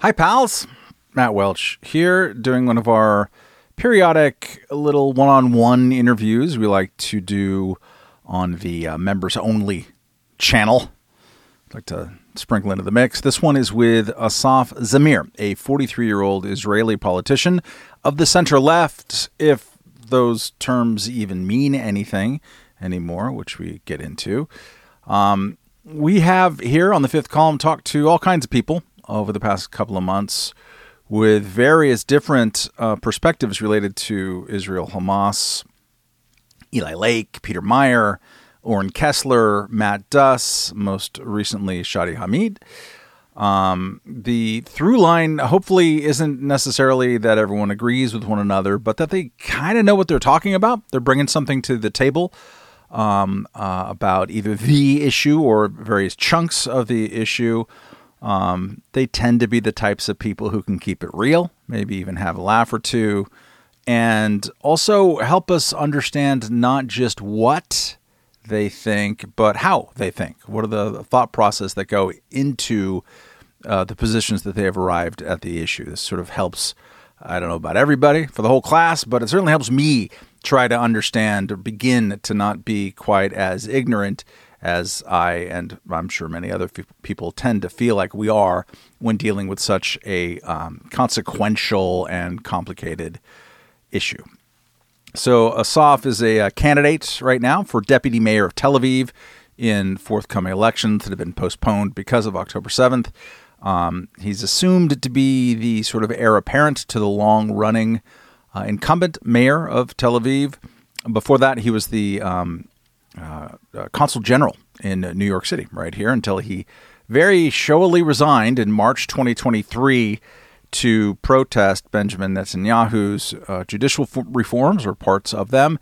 Hi, pals. Matt Welch here, doing one of our periodic little one on one interviews we like to do on the uh, members only channel. I'd like to sprinkle into the mix. This one is with Asaf Zamir, a 43 year old Israeli politician of the center left, if those terms even mean anything anymore, which we get into. Um, we have here on the fifth column talked to all kinds of people over the past couple of months with various different uh, perspectives related to Israel Hamas. Eli Lake, Peter Meijer, Oren Kessler, Matt Duss, most recently Shadi Hamid. Um, the through line hopefully isn't necessarily that everyone agrees with one another, but that they kind of know what they're talking about. They're bringing something to the table um, uh, about either the issue or various chunks of the issue. Um, they tend to be the types of people who can keep it real, maybe even have a laugh or two, and also help us understand not just what they think, but how they think. What are the thought process that go into uh, the positions that they have arrived at the issue? This sort of helps. I don't know about everybody for the whole class, but it certainly helps me try to understand or begin to not be quite as ignorant as I and I'm sure many other f- people tend to feel like we are when dealing with such a um, consequential and complicated issue. So Asaf is a, a, uh, candidate right now for deputy mayor of Tel Aviv in forthcoming elections that have been postponed because of October 7th. Um, he's assumed to be the sort of heir apparent to the long running uh, incumbent mayor of Tel Aviv. Before that, he was the um, uh, uh, consul general in New York City, right here, until he very showily resigned in March 2023 to protest Benjamin Netanyahu's uh, judicial f- reforms or parts of them.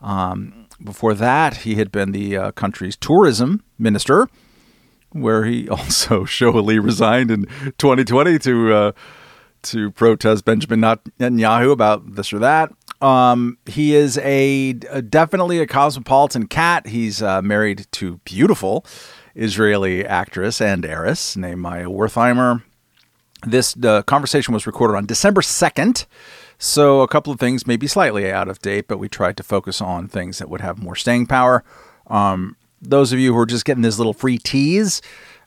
Um, before that, he had been the uh, country's tourism minister, where he also showily resigned in 2020 to uh, to protest Benjamin Netanyahu about this or that. Um, he is a, a, definitely a cosmopolitan cat. He's uh, married to beautiful Israeli actress and heiress named Maya Wertheimer. This uh, conversation was recorded on December 2nd. So, a couple of things may be slightly out of date, but we tried to focus on things that would have more staying power. Um, those of you who are just getting this little free tease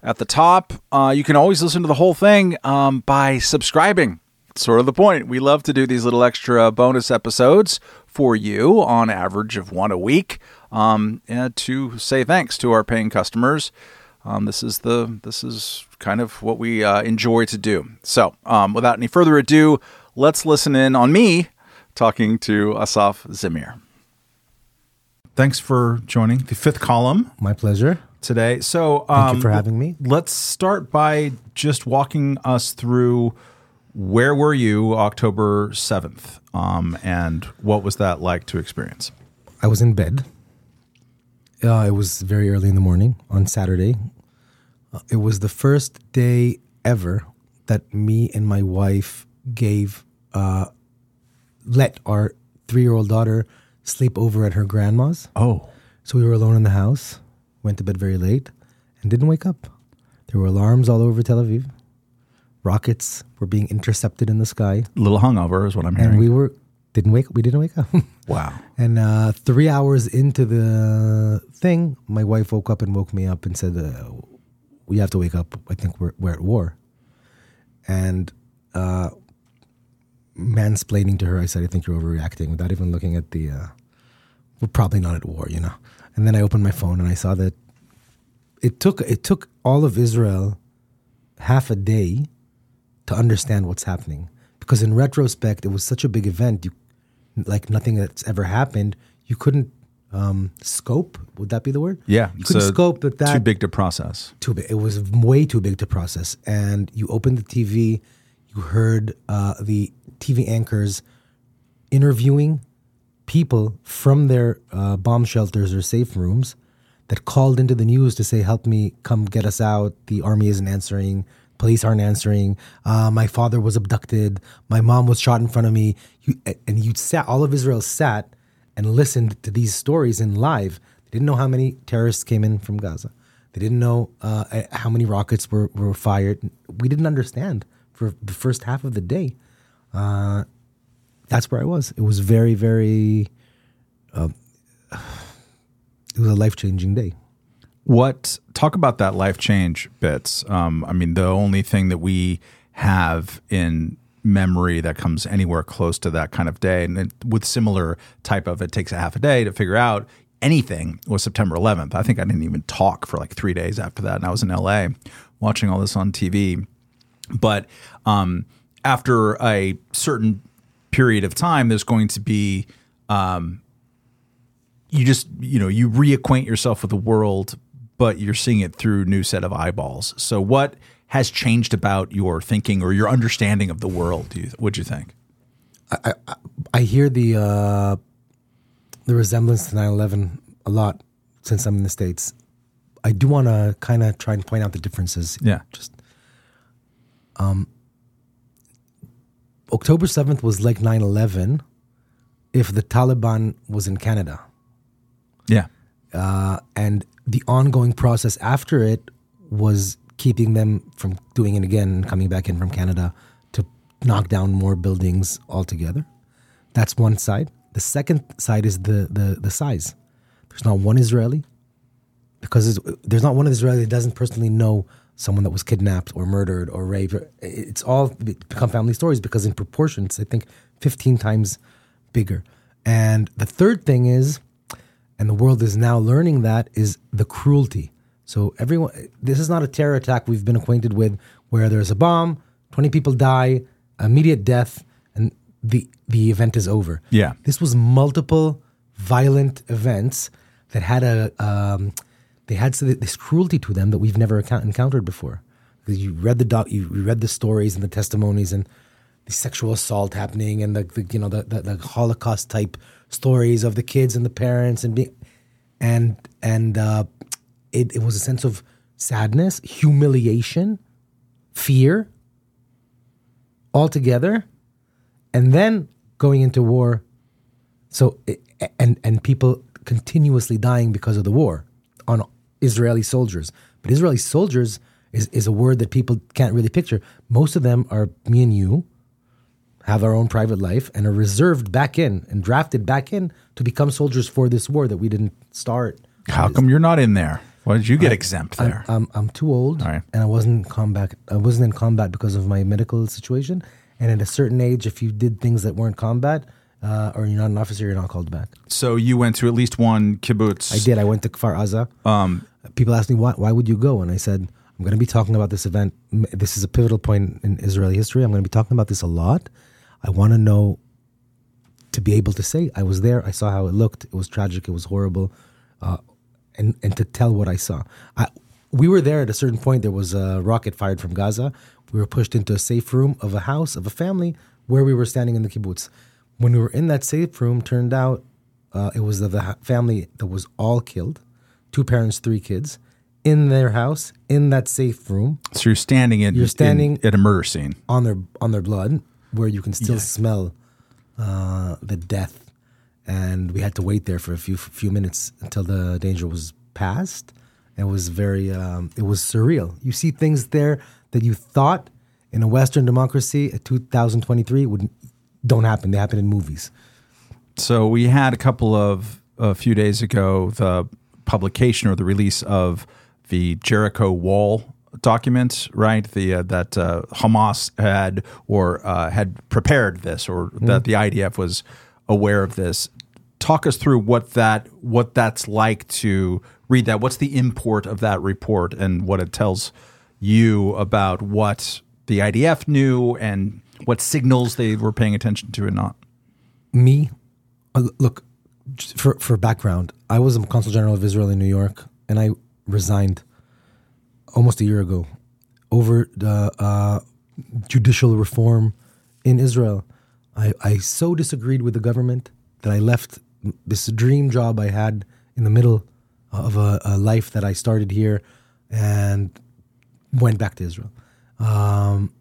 at the top, uh, you can always listen to the whole thing um, by subscribing. Sort of the point. We love to do these little extra bonus episodes for you on average of one a week um, to say thanks to our paying customers. Um, this is the this is kind of what we uh, enjoy to do. So, um, without any further ado, let's listen in on me talking to Asaf Zamir. Thanks for joining the fifth column. My pleasure. Today, so um, thank you for having me. Let's start by just walking us through where were you October seventh, um, and what was that like to experience? I was in bed. Uh, it was very early in the morning on Saturday. Uh, it was the first day ever that me and my wife gave uh, let our three year old daughter sleep over at her grandma's. Oh, so we were alone in the house. Went to bed very late and didn't wake up. There were alarms all over Tel Aviv. Rockets were being intercepted in the sky. A little hungover is what I'm hearing. And we were didn't wake we didn't wake up. wow. And uh, three hours into the thing, my wife woke up and woke me up and said, uh, "We have to wake up. I think we're we're at war." And uh, mansplaining to her, I said, "I think you're overreacting," without even looking at the. Uh, we're probably not at war, you know. And then I opened my phone and I saw that it took it took all of Israel half a day to understand what's happening. Because in retrospect it was such a big event. You like nothing that's ever happened. You couldn't um, scope would that be the word? Yeah you couldn't scope that that too big to process. Too big it was way too big to process. And you opened the tv you heard uh, the tv anchors interviewing people from their uh, bomb shelters or safe rooms that called into the news to say help me come get us out the army isn't answering police aren't answering. Uh, my father was abducted. My mom was shot in front of me. You, and you sat, all of Israel sat and listened to these stories in live. They didn't know how many terrorists came in from Gaza. They didn't know uh, how many rockets were, were fired. We didn't understand for the first half of the day, uh, that's where I was. It was very, very. Uh, it was a life changing day. What talk about that life change bits? Um, I mean, the only thing that we have in memory that comes anywhere close to that kind of day, and it, with similar type of, it takes a half a day to figure out anything was September 11th. I think I didn't even talk for like three days after that, and I was in LA watching all this on TV. But um, after a certain period of time, there's going to be um, you just you know you reacquaint yourself with the world, but you're seeing it through a new set of eyeballs. So what has changed about your thinking or your understanding of the world? Do you, what'd you think? I, I, I hear the uh, the resemblance to 9-11 a lot since I'm in the States. I do want to kind of try and point out the differences. Yeah. Just um, October 7th was like 9-11 if the Taliban was in Canada. Yeah. Uh, and the ongoing process after it was keeping them from doing it again coming back in from Canada to knock down more buildings altogether. That's one side. The second side is the the, the size. There's not one Israeli because there's not one Israeli that doesn't personally know someone that was kidnapped or murdered or raped. It's all become family stories because in proportions, I think 15 times bigger. And the third thing is, and the world is now learning that, is the cruelty. So everyone, this is not a terror attack we've been acquainted with, where there's a bomb, 20 people die, immediate death, and the the event is over. Yeah. This was multiple violent events that had a um, they had this cruelty to them that we've never encountered before. Because you read the doc, you read the stories and the testimonies and the sexual assault happening and the, the you know the, the, the Holocaust type stories of the kids and the parents and being and and uh, it, it was a sense of sadness, humiliation, fear, all together, and then going into war. So and and people continuously dying because of the war on Israeli soldiers. But Israeli soldiers is, is a word that people can't really picture. Most of them are me and you, have our own private life, and are reserved back in and drafted back in to become soldiers for this war that we didn't start. How come you're not in there? Why did you get I, exempt there? I'm, I'm, I'm too old, right. and I wasn't combat. I wasn't in combat because of my medical situation. And at a certain age, if you did things that weren't combat, uh, or you're not an officer, you're not called back. So you went to at least one kibbutz. I did. I went to Kfar Aza. Um, People asked me why. Why would you go? And I said, I'm going to be talking about this event. This is a pivotal point in Israeli history. I'm going to be talking about this a lot. I want to know to be able to say I was there. I saw how it looked. It was tragic. It was horrible, uh, and and to tell what I saw. I, we were there at a certain point. There was a rocket fired from Gaza. We were pushed into a safe room of a house of a family where we were standing in the kibbutz. When we were in that safe room, turned out uh, it was the, family that was all killed, two parents, three kids, in their house in that safe room. So you're standing in you're standing in, at a murder scene on their on their blood, where you can still yeah. smell uh, the death. And we had to wait there for a few few minutes until the danger was past. It was very um, it was surreal. You see things there that you thought in a Western democracy at 2023 would don't happen. They happen in movies. So we had a couple of a few days ago the publication or the release of the Jericho Wall document, right? The uh, that uh, Hamas had or uh, had prepared this, or mm. that the IDF was aware of this. Talk us through what that what that's like to read that. What's the import of that report and what it tells you about what the IDF knew and what signals they were paying attention to and not? Me, uh, look for for background. I was a consul general of Israel in New York, and I resigned almost a year ago over the uh, judicial reform in Israel. I, I so disagreed with the government that I left this dream job I had in the middle of a, a life that I started here and went back to Israel. Um,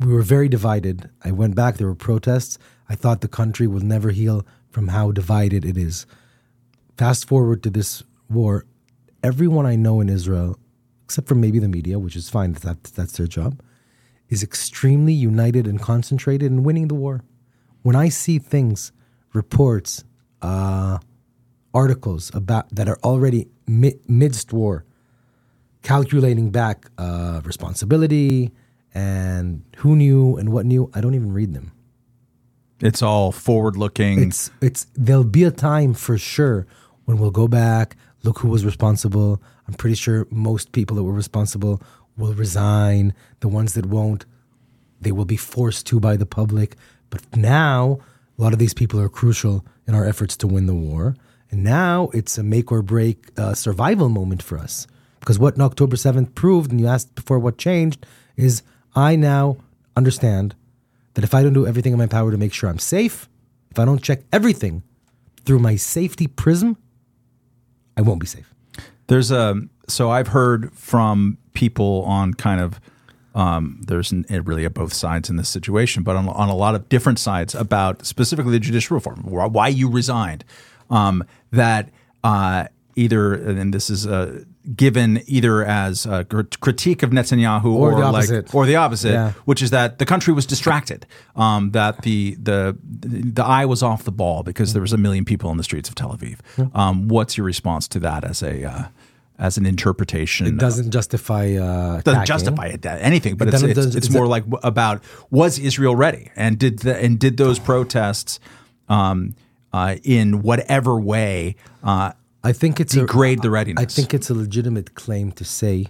we were very divided. I went back, there were protests. I thought the country will never heal from how divided it is. Fast forward to this war, everyone I know in Israel, except for maybe the media, which is fine, that, that's their job, is extremely united and concentrated in winning the war. When I see things, reports, uh, articles about that are already mi- midst war, calculating back uh, responsibility and who knew and what knew, I don't even read them. It's all forward looking. It's it's there'll be a time for sure when we'll go back, look who was responsible. I'm pretty sure most people that were responsible will resign. The ones that won't, they will be forced to by the public. But now, a lot of these people are crucial in our efforts to win the war. And now it's a make or break uh, survival moment for us. Because what October 7th proved, and you asked before what changed, is I now understand that if I don't do everything in my power to make sure I'm safe, if I don't check everything through my safety prism, I won't be safe. There's a so I've heard from people on kind of um, there's an, it really at both sides in this situation, but on, on a lot of different sides about specifically the judicial reform, why you resigned, um, that uh, either and this is uh, given either as a critique of Netanyahu Or or, the like opposite. or the opposite, Yeah. which is that the country was distracted, um, that the the the eye was off the ball because there was a million people in the streets of Tel Aviv. Um, what's your response to that as a uh, as an interpretation? It doesn't justify uh, doesn't justify it, anything, but It it's it's, it's more like about was Israel ready, and did the, and did those protests um, uh, in whatever way uh, I think it's a, degrade the readiness? I think it's a legitimate claim to say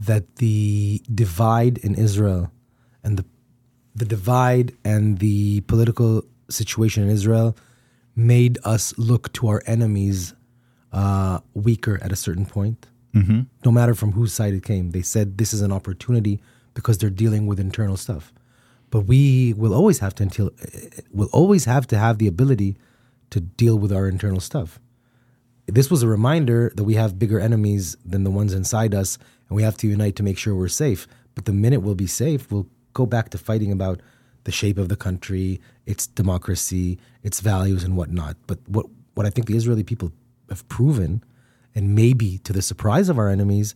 that the divide in Israel and the the divide and the political situation in Israel made us look to our enemies uh, weaker at a certain point. Mm-hmm. No matter from whose side it came, they said this is an opportunity because they're dealing with internal stuff. But we will always have to until will always have to have the ability to deal with our internal stuff this was a reminder that we have bigger enemies than the ones inside us, and we have to unite to make sure we're safe. But the minute we'll be safe, we'll go back to fighting about the shape of the country, its democracy, its values, and whatnot. But what what I think the Israeli people have proven, and maybe to the surprise of our enemies,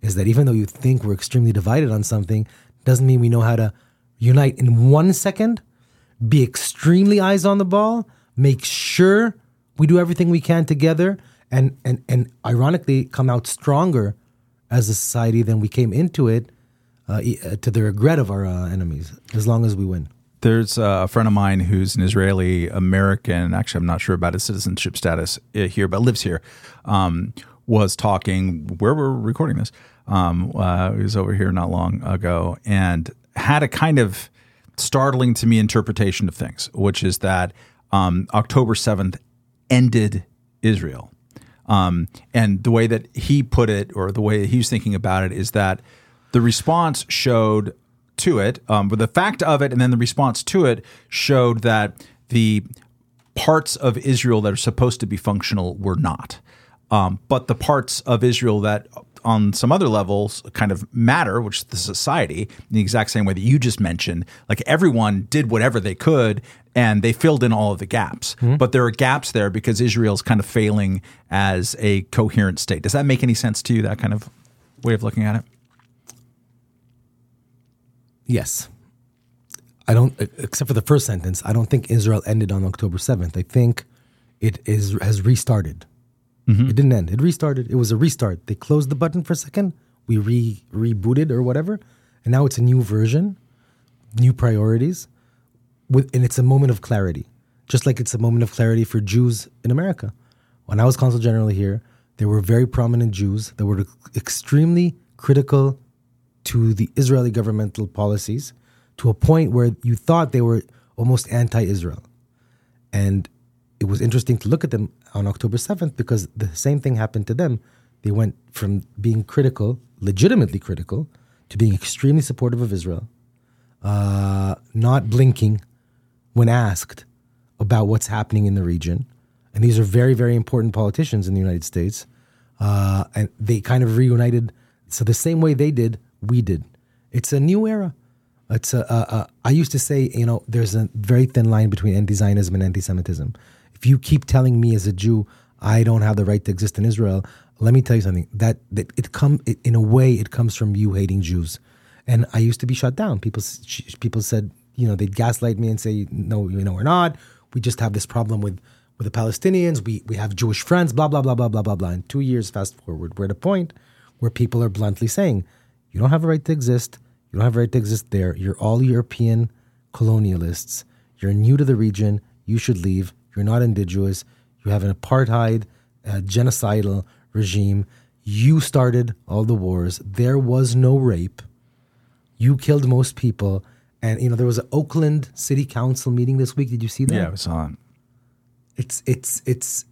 is that even though you think we're extremely divided on something, doesn't mean we know how to unite in one second, be extremely eyes on the ball, make sure we do everything we can together, and and and ironically come out stronger as a society than we came into it, uh, uh, to the regret of our uh, enemies. As long as we win. There's a friend of mine who's an Israeli American. Actually, I'm not sure about his citizenship status uh, here, but lives here. Um, was talking where we're recording this. Um, uh, he was over here not long ago and had a kind of startling to me interpretation of things, which is that um, October 7th ended Israel. Um, and the way that he put it, or the way he was thinking about it, is that the response showed to it, um, but the fact of it, and then the response to it showed that the parts of Israel that are supposed to be functional were not. Um, but the parts of Israel that on some other levels kind of matter, which is the society, in the exact same way that you just mentioned, like everyone did whatever they could and they filled in all of the gaps. Mm-hmm. But there are gaps there because Israel's kind of failing as a coherent state. Does that make any sense to you, that kind of way of looking at it? Yes. I don't, except for the first sentence, I don't think Israel ended on October 7th. I think it is has restarted. Mm-hmm. It didn't end. It restarted. It was a restart. They closed the button for a second. We re rebooted or whatever, and now it's a new version, new priorities, with, and it's a moment of clarity. Just like it's a moment of clarity for Jews in America. When I was consul general here, there were very prominent Jews that were extremely critical to the Israeli governmental policies to a point where you thought they were almost anti Israel. And it was interesting to look at them on October 7th because the same thing happened to them. They went from being critical, legitimately critical, to being extremely supportive of Israel, uh, not blinking when asked about what's happening in the region. And these are very, very important politicians in the United States. Uh, and they kind of reunited. So the same way they did, we did. It's a new era. It's a, a, a, I used to say, you know, there's a very thin line between anti-Zionism and anti-Semitism. If you keep telling me as a Jew, I don't have the right to exist in Israel, let me tell you something. That, that it come it, in a way, it comes from you hating Jews, And I used to be shut down. People people said, you know, they'd gaslight me and say, no, you know, we're not. We just have this problem with with the Palestinians. We we have Jewish friends. Blah blah blah blah blah blah blah. In two years, fast forward, we're at a point where people are bluntly saying, you don't have a right to exist. You don't have a right to exist there. You're all European colonialists. You're new to the region. You should leave. You're not indigenous. You have an apartheid, uh, genocidal regime. You started all the wars. There was no rape. You killed most people. And you know there was an Oakland City Council meeting this week. Did you see that? Yeah, I saw it. It's it's it's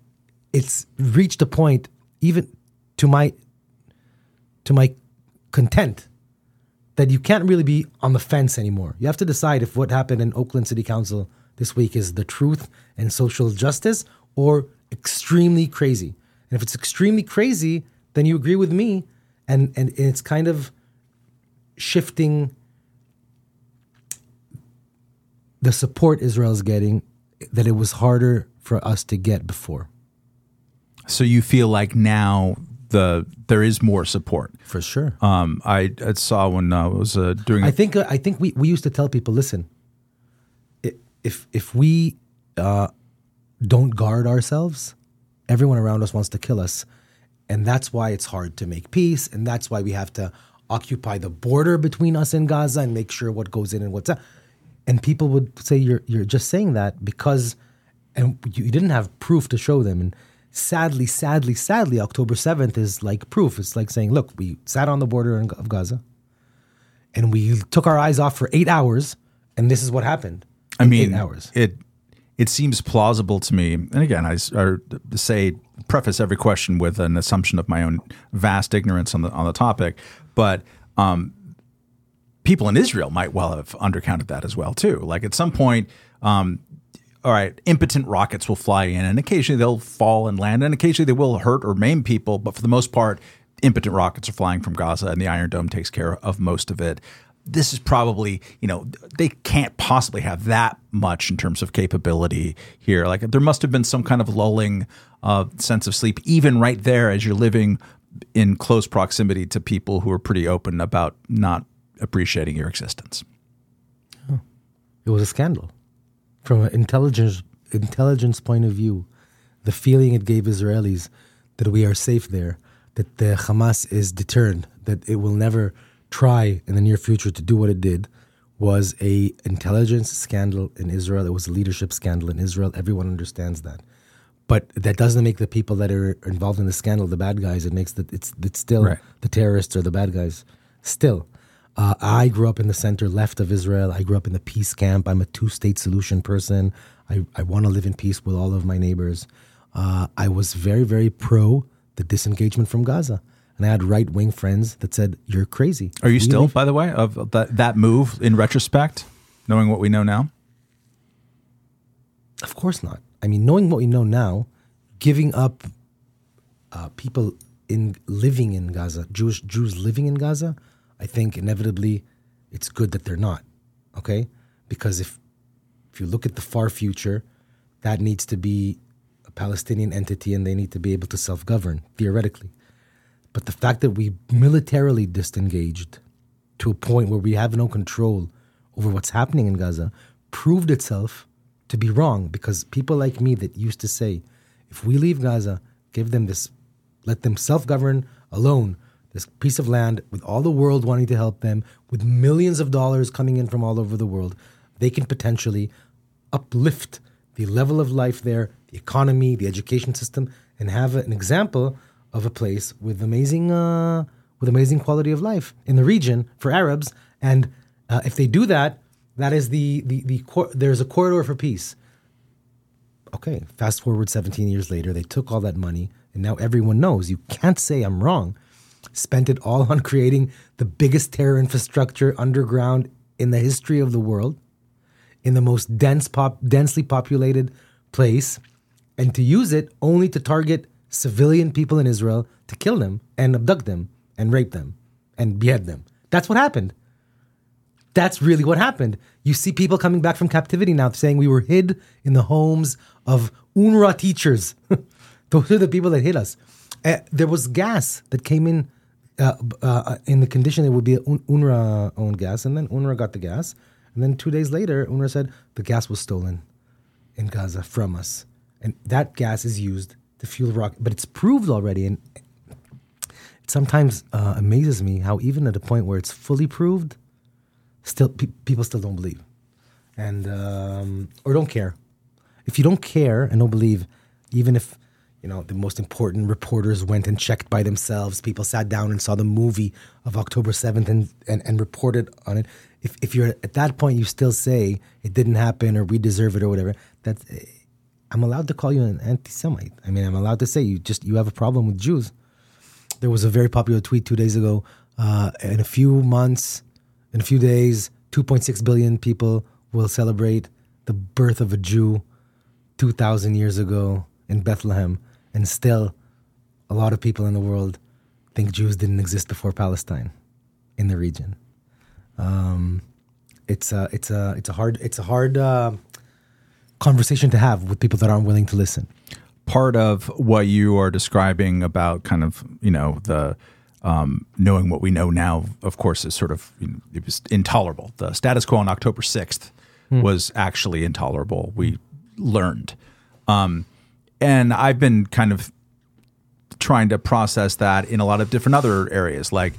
it's reached a point even to my to my content that you can't really be on the fence anymore. You have to decide if what happened in Oakland City Council this week is the truth and social justice or extremely crazy. And if it's extremely crazy, then you agree with me and and it's kind of shifting the support Israel's getting that it was harder for us to get before. So you feel like now the there is more support. For sure. Um, I, I saw when I was uh, doing. I think uh, I think we, we used to tell people, listen, if if we uh, don't guard ourselves, everyone around us wants to kill us, and that's why it's hard to make peace, and that's why we have to occupy the border between us and Gaza and make sure what goes in and what's out. And people would say you're you're just saying that because, and you didn't have proof to show them. And sadly, sadly, sadly, October seventh is like proof. It's like saying, look, we sat on the border of Gaza and we took our eyes off for eight hours, and this is what happened. I mean, hours. it it seems plausible to me. And again, I, or say preface every question with an assumption of my own vast ignorance on the on the topic, but um, people in Israel might well have undercounted that as well too. Like at some point, um, all right, impotent rockets will fly in, and occasionally they'll fall and land, and occasionally they will hurt or maim people. But for the most part, impotent rockets are flying from Gaza, and the Iron Dome takes care of most of it. This is probably, you know, they can't possibly have that much in terms of capability here. Like there must have been some kind of lulling uh, sense of sleep, even right there as you're living in close proximity to people who are pretty open about not appreciating your existence. Oh. It was a scandal. From an intelligence intelligence point of view, the feeling it gave Israelis that we are safe there, that the Hamas is deterred, that it will never try in the near future to do what it did, was a intelligence scandal in Israel. It was a leadership scandal in Israel. Everyone understands that. But that doesn't make the people that are involved in the scandal the bad guys. It makes that it's it's still Right. the terrorists or the bad guys. Still, uh, I grew up in the center left of Israel. I grew up in the peace camp. I'm a two state solution person. I, I want to live in peace with all of my neighbors. Uh, I was very, very pro the disengagement from Gaza. And I had right wing friends that said, You're crazy. Are you We still, leave- by the way, of that that move in retrospect, knowing what we know now? Of course not. I mean, knowing what we know now, giving up uh, people in living in Gaza, Jewish Jews living in Gaza, I think inevitably it's good that they're not. Okay, because if if you look at the far future, that needs to be a Palestinian entity, and they need to be able to self govern theoretically. But the fact that we militarily disengaged to a point where we have no control over what's happening in Gaza proved itself to be wrong because people like me that used to say, if we leave Gaza, give them this, let them self govern alone, this piece of land with all the world wanting to help them, with millions of dollars coming in from all over the world, they can potentially uplift the level of life there, the economy, the education system, and have an example of a place with amazing, uh, with amazing quality of life in the region for Arabs. And uh, if they do that, that is the the the cor- there's a corridor for peace. Okay, fast forward 17 years later, they took all that money, and now everyone knows you can't say I'm wrong. Spent it all on creating the biggest terror infrastructure underground in the history of the world in the most dense pop, densely populated place, and to use it only to target civilian people in Israel to kill them and abduct them and rape them and behead them. That's what happened. That's really what happened. You see people coming back from captivity now saying we were hid in the homes of UNRWA teachers. Those are the people that hit us. Uh, there was gas that came in uh, uh, in the condition it would be Un- UNRWA owned gas, and then UNRWA got the gas, and then two days later, UNRWA said the gas was stolen in Gaza from us, and that gas is used to fuel rocket. But it's proved already, and it sometimes uh, amazes me how even at a point where it's fully proved, still pe- people still don't believe, and um, or don't care. If you don't care and don't believe, even if you know the most important reporters went and checked by themselves, people sat down and saw the movie of October seventh and, and and reported on it. If if you're at that point, you still say it didn't happen or we deserve it or whatever. That's I'm allowed to call you an anti-Semite. I mean, I'm allowed to say you just you have a problem with Jews. There was a very popular tweet two days ago. Uh, in a few months, in a few days, 2.6 billion people will celebrate the birth of a Jew 2,000 years ago in Bethlehem. And still, a lot of people in the world think Jews didn't exist before Palestine in the region. Um, it's a, it's a, it's a hard, it's a hard uh, conversation to have with people that aren't willing to listen. part of what you are describing about kind of you know the um, knowing what we know now, of course, is sort of you know, it was intolerable. The status quo on October sixth was actually intolerable. We learned, um, and I've been kind of trying to process that in a lot of different other areas, like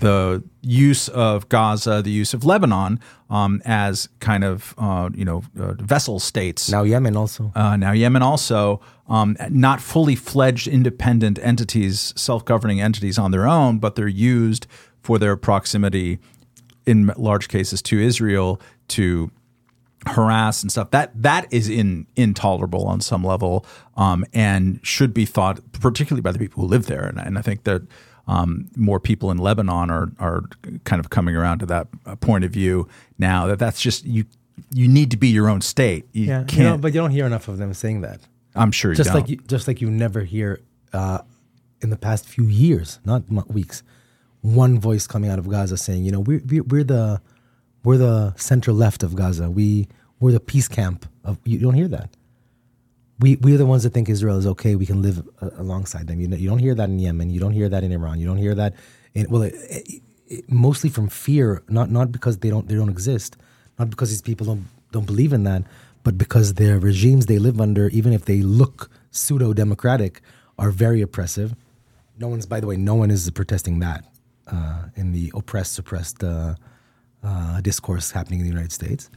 the use of Gaza, the use of Lebanon um, as kind of uh, you know uh, vessel states Now Yemen also. uh, now Yemen also um, not fully fledged independent entities, self-governing entities on their own, but they're used for their proximity in large cases to Israel to harass and stuff. That that is in intolerable on some level, um, and should be thought, particularly by the people who live there. And, and I think that um, more people in Lebanon are are kind of coming around to that uh, point of view now. That that's just you. You need to be your own state. You Yeah, can't. you know, but you don't hear enough of them saying that. I'm sure you just don't. like you, just like you never hear uh, in the past few years, not weeks, one voice coming out of Gaza saying, you know, we're we're, we're the we're the center left of Gaza. We we're the peace camp of. You don't hear that. We we're the ones that think Israel is okay. We can live uh, alongside them. You know, you don't hear that in Yemen. You don't hear that in Iran. You don't hear that in well, it, it, it- mostly from fear, not not because they don't they don't exist, not because these people don't don't believe in that, but because their regimes they live under, even if they look pseudo democratic, are very oppressive. No one's, by the way, no one is protesting that uh, in the oppressed, suppressed uh, uh, discourse happening in the United States,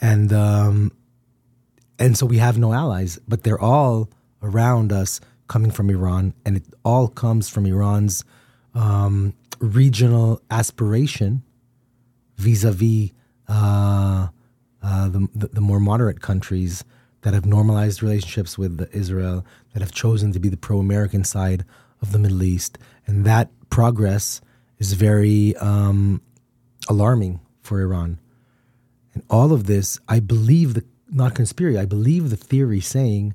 and um, and so we have no allies, but they're all around us coming from Iran, and it all comes from Iran's um, regional aspiration vis-a-vis uh, uh, the, the more moderate countries that have normalized relationships with Israel, that have chosen to be the pro-American side of the Middle East, and that progress is very um, alarming for Iran. And all of this, I believe the not conspiracy. I believe the theory saying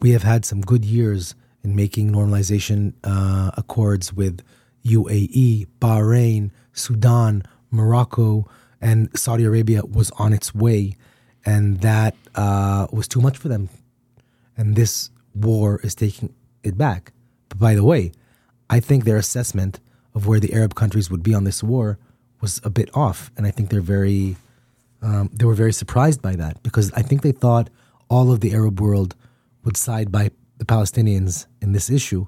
we have had some good years in making normalization uh, accords with UAE, Bahrain, Sudan, Morocco, and Saudi Arabia was on its way, and that uh, was too much for them. And this war is taking it back. But by the way, I think their assessment of where the Arab countries would be on this war was a bit off, and I think they're very um, they were very surprised by that because I think they thought all of the Arab world would side by the Palestinians in this issue,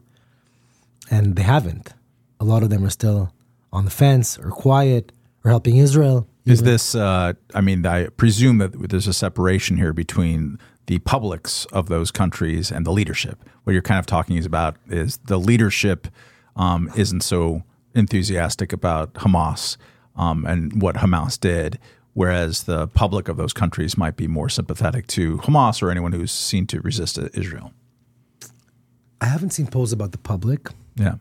and they haven't. A lot of them are still on the fence or quiet or helping Israel. Is this? Uh, I mean, I presume that there's a separation here between the publics of those countries and the leadership. What you're kind of talking is about is the leadership um, isn't so enthusiastic about Hamas um, and what Hamas did, whereas the public of those countries might be more sympathetic to Hamas or anyone who's seen to resist Israel. I haven't seen polls about the public. Yeah.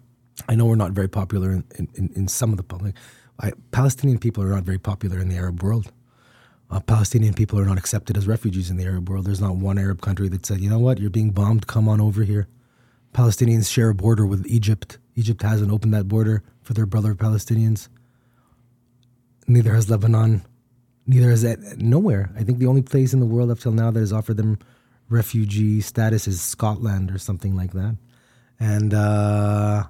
I know we're not very popular in, in, in some of the public. I, Palestinian people are not very popular in the Arab world. Uh, Palestinian people are not accepted as refugees in the Arab world. There's not one Arab country that said, you know what, you're being bombed, come on over here. Palestinians share a border with Egypt. Egypt hasn't opened that border for their brother Palestinians. Neither has Lebanon. Neither has that nowhere. I think the only place in the world up till now that has offered them refugee status is Scotland or something like that. And uh,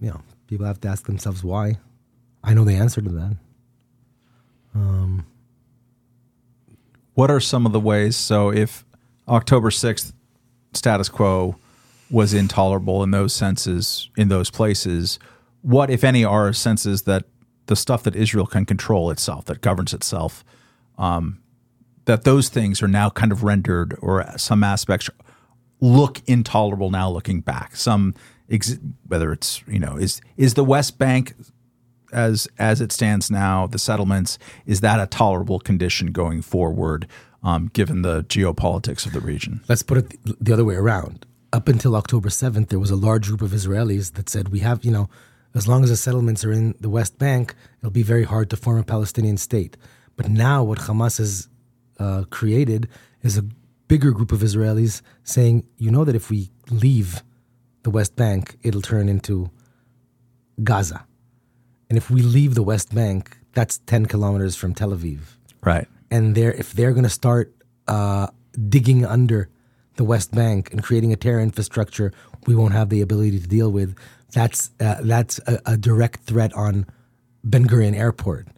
you know, People have to ask themselves why. I know the answer to that. Um, what are some of the ways? So, if October 6th status quo was intolerable in those senses, in those places, what, if any, are senses that the stuff that Israel can control itself, that governs itself, um, that those things are now kind of rendered, or some aspects look intolerable now looking back. Some, ex- whether it's you know, is is the West Bank as as it stands now, the settlements is that a tolerable condition going forward, um, given the geopolitics of the region? Let's put it the other way around. Up until October seventh, there was a large group of Israelis that said we have you know as long as the settlements are in the West Bank, it'll be very hard to form a Palestinian state. But now, what Hamas has uh, created is a bigger group of Israelis saying, you know, that if we leave the West Bank, it'll turn into Gaza. And if we leave the West Bank, that's 10 kilometers from Tel Aviv. Right. And they're, if they're going to start uh, digging under the West Bank and creating a terror infrastructure we won't have the ability to deal with, that's uh, that's a, a, direct threat on Ben Gurion Airport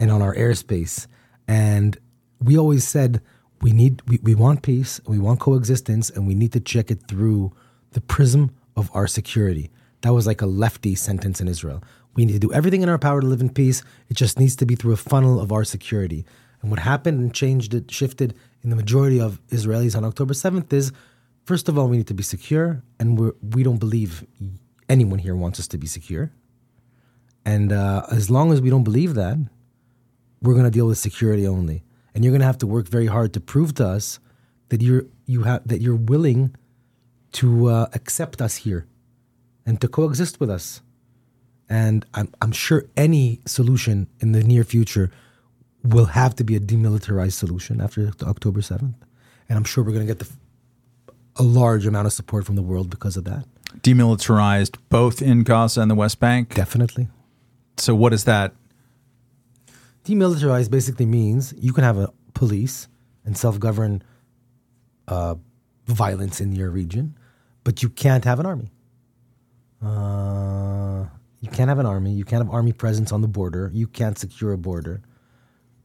and on our airspace. And we always said we need we, we want peace, we want coexistence, and we need to check it through the prism of our security. That was like a lefty sentence in Israel. We need to do everything in our power to live in peace. It just needs to be through a funnel of our security. And what happened and changed it, shifted in the majority of Israelis on October 7th is first of all, we need to be secure, and we're, we don't believe anyone here wants us to be secure. And uh, as long as we don't believe that, we're going to deal with security only. And you're going to have to work very hard to prove to us that you're you have that you're willing to uh, accept us here and to coexist with us. And I'm I'm sure any solution in the near future will have to be a demilitarized solution after October 7th. And I'm sure we're going to get the, a large amount of support from the world because of that demilitarized both in Gaza and the West Bank? Definitely. So, what is that? Demilitarized basically means you can have a police and self govern uh, violence in your region, but you can't have an army. Uh, you can't have an army. You can't have army presence on the border. You can't secure a border.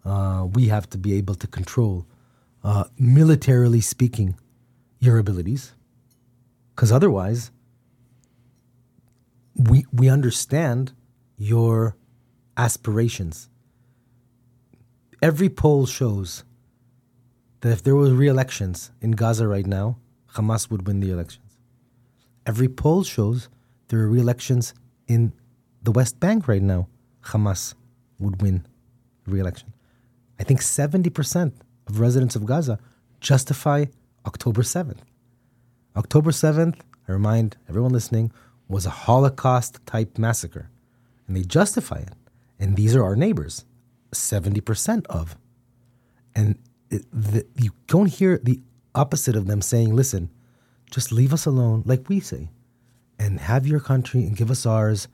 Uh, we have to be able to control, uh, militarily speaking, your abilities. Because otherwise, we we understand your aspirations. Every poll shows that if there were re-elections in Gaza right now, Hamas would win the elections. Every poll shows there are re-elections in the West Bank right now, Hamas would win re-election. I think 70% of residents of Gaza justify October 7th. October 7th, I remind everyone listening, was a Holocaust type massacre. And they justify it. And these are our neighbors, 70% of. And it, the, you don't hear the opposite of them saying, listen, just leave us alone, like we say, and have your country and give us ours.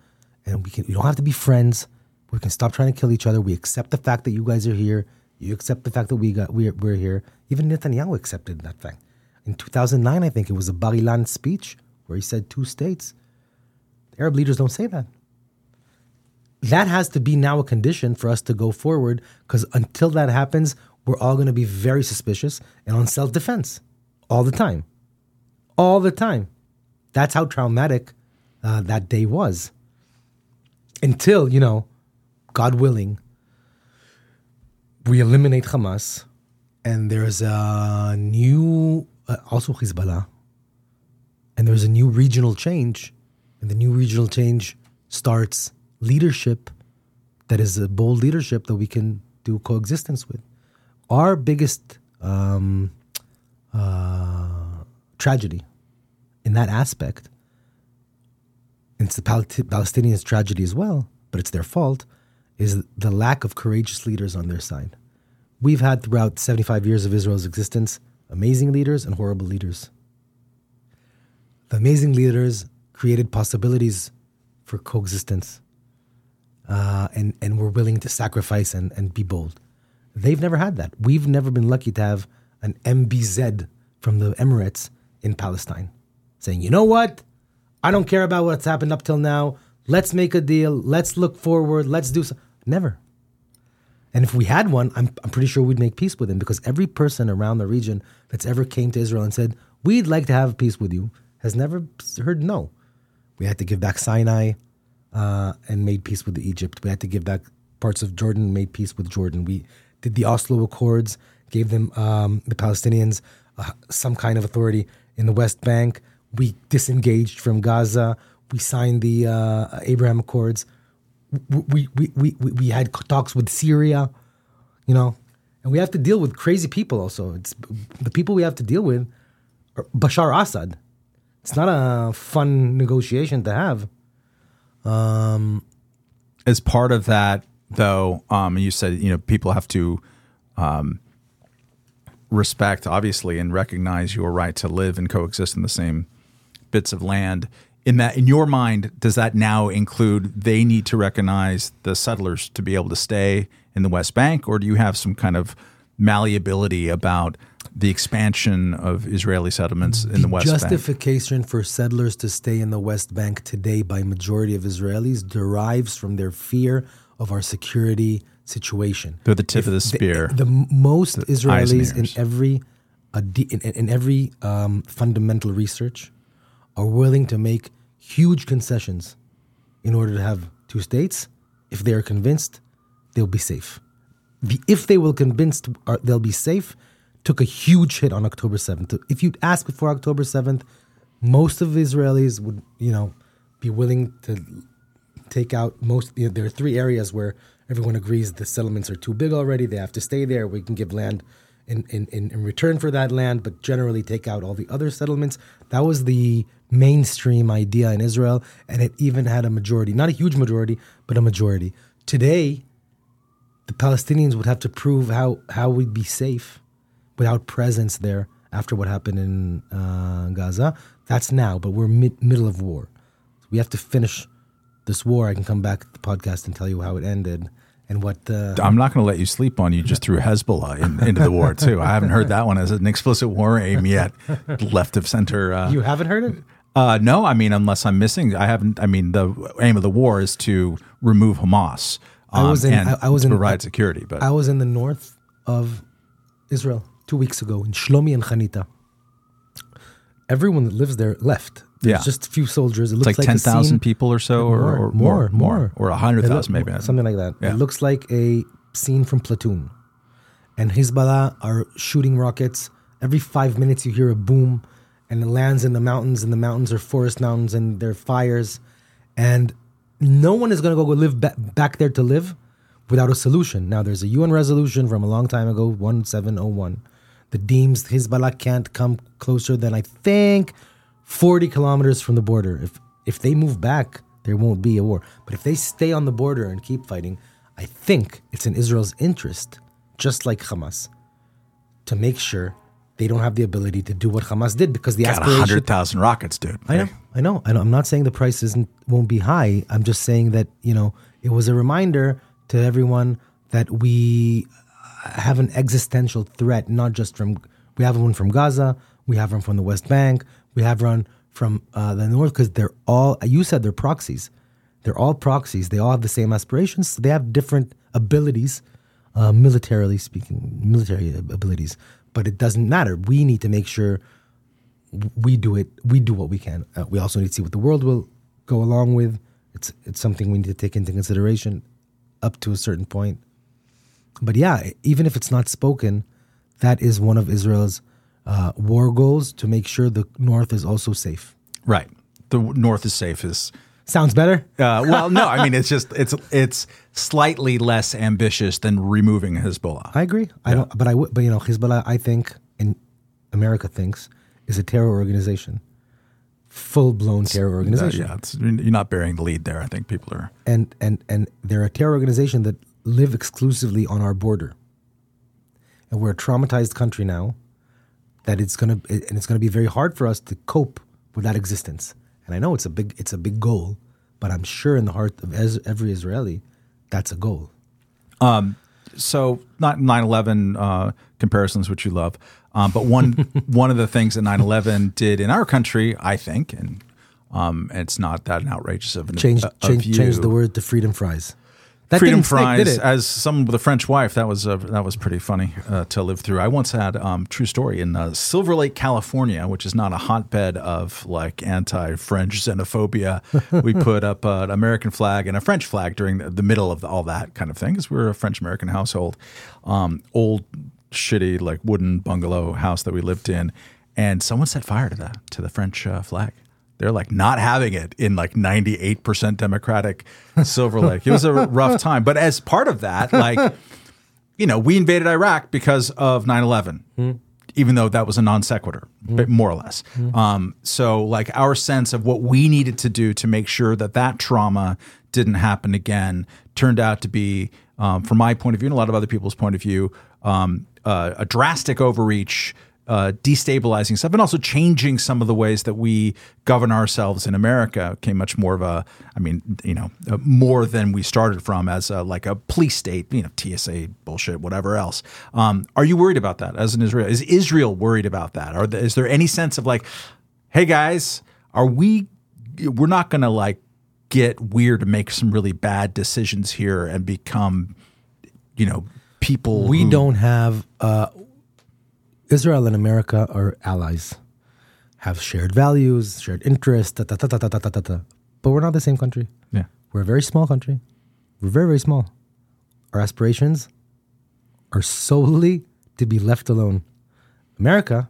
And we, can, we don't have to be friends. We can stop trying to kill each other. We accept the fact that you guys are here. You accept the fact that we got we're, we're here. Even Netanyahu accepted that fact. In 2009, I think it was a Bar Ilan speech where he said two states. Arab leaders don't say that. That has to be now a condition for us to go forward because until that happens, we're all going to be very suspicious and on self defense all the time. All the time. That's how traumatic uh, that day was. Until, you know, God willing, we eliminate Hamas and there's a new, uh, also Hezbollah, and there's a new regional change and the new regional change starts leadership that is a bold leadership that we can do coexistence with. Our biggest um, uh, tragedy in that aspect, it's the Pal- Palestinians' tragedy as well, but it's their fault, is the lack of courageous leaders on their side. We've had throughout 75 years of Israel's existence amazing leaders and horrible leaders. The amazing leaders created possibilities for coexistence uh, and, and were willing to sacrifice and, and be bold. They've never had that. We've never been lucky to have an MBZ from the Emirates in Palestine saying, you know what? I don't care about what's happened up till now. let's make a deal, let's look forward, let's do so. Never. And if we had one, I'm, I'm pretty sure we'd make peace with him because every person around the region that's ever came to Israel and said, we'd like to have peace with you, has never heard no. We had to give back Sinai uh, and made peace with Egypt. We had to give back parts of Jordan, made peace with Jordan. We did the Oslo Accords, gave them um, the Palestinians uh, some kind of authority in the West Bank. We disengaged from Gaza. We signed the uh, Abraham Accords. We, we, we, we, we had talks with Syria, you know, and we have to deal with crazy people also. It's the people we have to deal with Bashar Assad. It's not a fun negotiation to have. Um, As part of that, though, um, you said you know people have to um, respect, obviously, and recognize your right to live and coexist in the same bits of land. In that, in your mind, does that now include they need to recognize the settlers to be able to stay in the West Bank, or do you have some kind of malleability about the expansion of Israeli settlements in the, West Bank? justification for settlers to stay in the West Bank today by majority of Israelis derives from their fear of our security situation. They're the tip of the spear. The, the most Israelis in every uh, in, in every um, fundamental research are willing to make huge concessions in order to have two states. If they are convinced, they'll be safe. The if they will convinced are, they'll be safe took a huge hit on October 7th. If you'd asked before October 7th, most of the Israelis would, you know, be willing to take out most you know, there are three areas where everyone agrees the settlements are too big already. They have to stay there. We can give land in, in, in, in return for that land, but generally take out all the other settlements. That was the mainstream idea in Israel, and it even had a majority, not a huge majority, but a majority. Today, the Palestinians would have to prove how, how we'd be safe without presence there after what happened in uh, Gaza. That's now, but we're mid, middle of war. So we have to finish this war. I can come back to the podcast and tell you how it ended and what. the. I'm not going to let you sleep on you just threw Hezbollah in, into the war too. I haven't heard that one as an explicit war aim yet. Left of center. Uh, you haven't heard it? uh, no, I mean unless I'm missing. I haven't. I mean the aim of the war is to remove Hamas. I was um, in- and I- I was in- provide security, but I was in the north of Israel two weeks ago in Shlomi and Chanita. Everyone that lives there left. There's Yeah. just a few soldiers. It it's looks like like, ten a scene- thousand people or so, or, or more, more, or a hundred It maybe. something like that. Yeah. It looks like a scene from Platoon, and Hezbollah are shooting rockets. Every five minutes, you hear a boom, and it lands in the mountains. And the mountains are forest mountains, and there are fires, and no one is going to go live ba- back there to live without a solution. Now, there's a UN resolution from a long time ago, one seven zero one, that deems Hezbollah can't come closer than I think 40 kilometers from the border. If if they move back, there won't be a war. But if they stay on the border and keep fighting, I think it's in Israel's interest, just like Hamas, to make sure they don't have the ability to do what Hamas did because the got aspiration. hundred thousand rockets, dude. I know, I know, I know. I'm not saying the price isn't won't be high. I'm just saying that you know it was a reminder to everyone that we have an existential threat, not just from we have one from Gaza, we have one from the West Bank, we have one from uh, the north because they're all. You said they're proxies. They're all proxies. They all have the same aspirations. They have different abilities, uh, militarily speaking, military abilities. But it doesn't matter. We need to make sure we do it. We do what we can. Uh, we also need to see what the world will go along with. It's it's something we need to take into consideration up to a certain point. But yeah, even if it's not spoken, that is one of Israel's uh, war goals to make sure the north is also safe. Right. The North is safe. Is Sounds better. uh, well, no. I mean, it's just it's it's slightly less ambitious than removing Hezbollah. I agree. I don't. But I. would- But you know, Hezbollah, I think, and America thinks, is a terror organization, full blown terror Uh, organization. yeah, it's, you're not bearing the lead there. I think people are. and and and they're a terror organization that live exclusively on our border. And we're a traumatized country now that it's gonna and it's gonna be very hard for us to cope with that existence. And I know it's a big it's a big goal, but I'm sure in the heart of every Israeli, that's a goal. Um, so not 9-11 uh, comparisons which you love um, but one one of the things that 9-11 did in our country i think and Um, it's not that outrageous of an Change, a, a change, change the word to freedom fries. That freedom didn't stick, fries as someone with a French wife. That was uh, that was pretty funny uh, to live through. I once had um, true story in uh, Silver Lake, California, which is not a hotbed of like anti-French xenophobia. we put up uh, an American flag and a French flag during the, the middle of the, all that kind of thing because we were a French American household. Um, old shitty like wooden bungalow house that we lived in, and someone set fire to the to the French uh, flag. They're like not having it in like 98% Democratic Silver Lake. It was a rough time. But as part of that, like, you know, we invaded Iraq because of 9 11, even though that was a non sequitur, but more or less. Um, so, like, our sense of what we needed to do to make sure that that trauma didn't happen again turned out to be, um, from my point of view and a lot of other people's point of view, um, uh, a drastic overreach uh, destabilizing stuff and also changing some of the ways that we govern ourselves in America became much more of a, I mean, you know, uh, more than we started from as a, like a police state, you know, TSA bullshit, whatever else. Um, are you worried about that as an Israel? Is Israel worried about that? Or is there any sense of like, hey guys, are we, we're not going to like get weird and make some really bad decisions here and become, you know, people we who- don't have uh, Israel and America are allies, have shared values, shared interests, but we're not the same country. Yeah. We're a very small country. We're very, very small. Our aspirations are solely to be left alone. America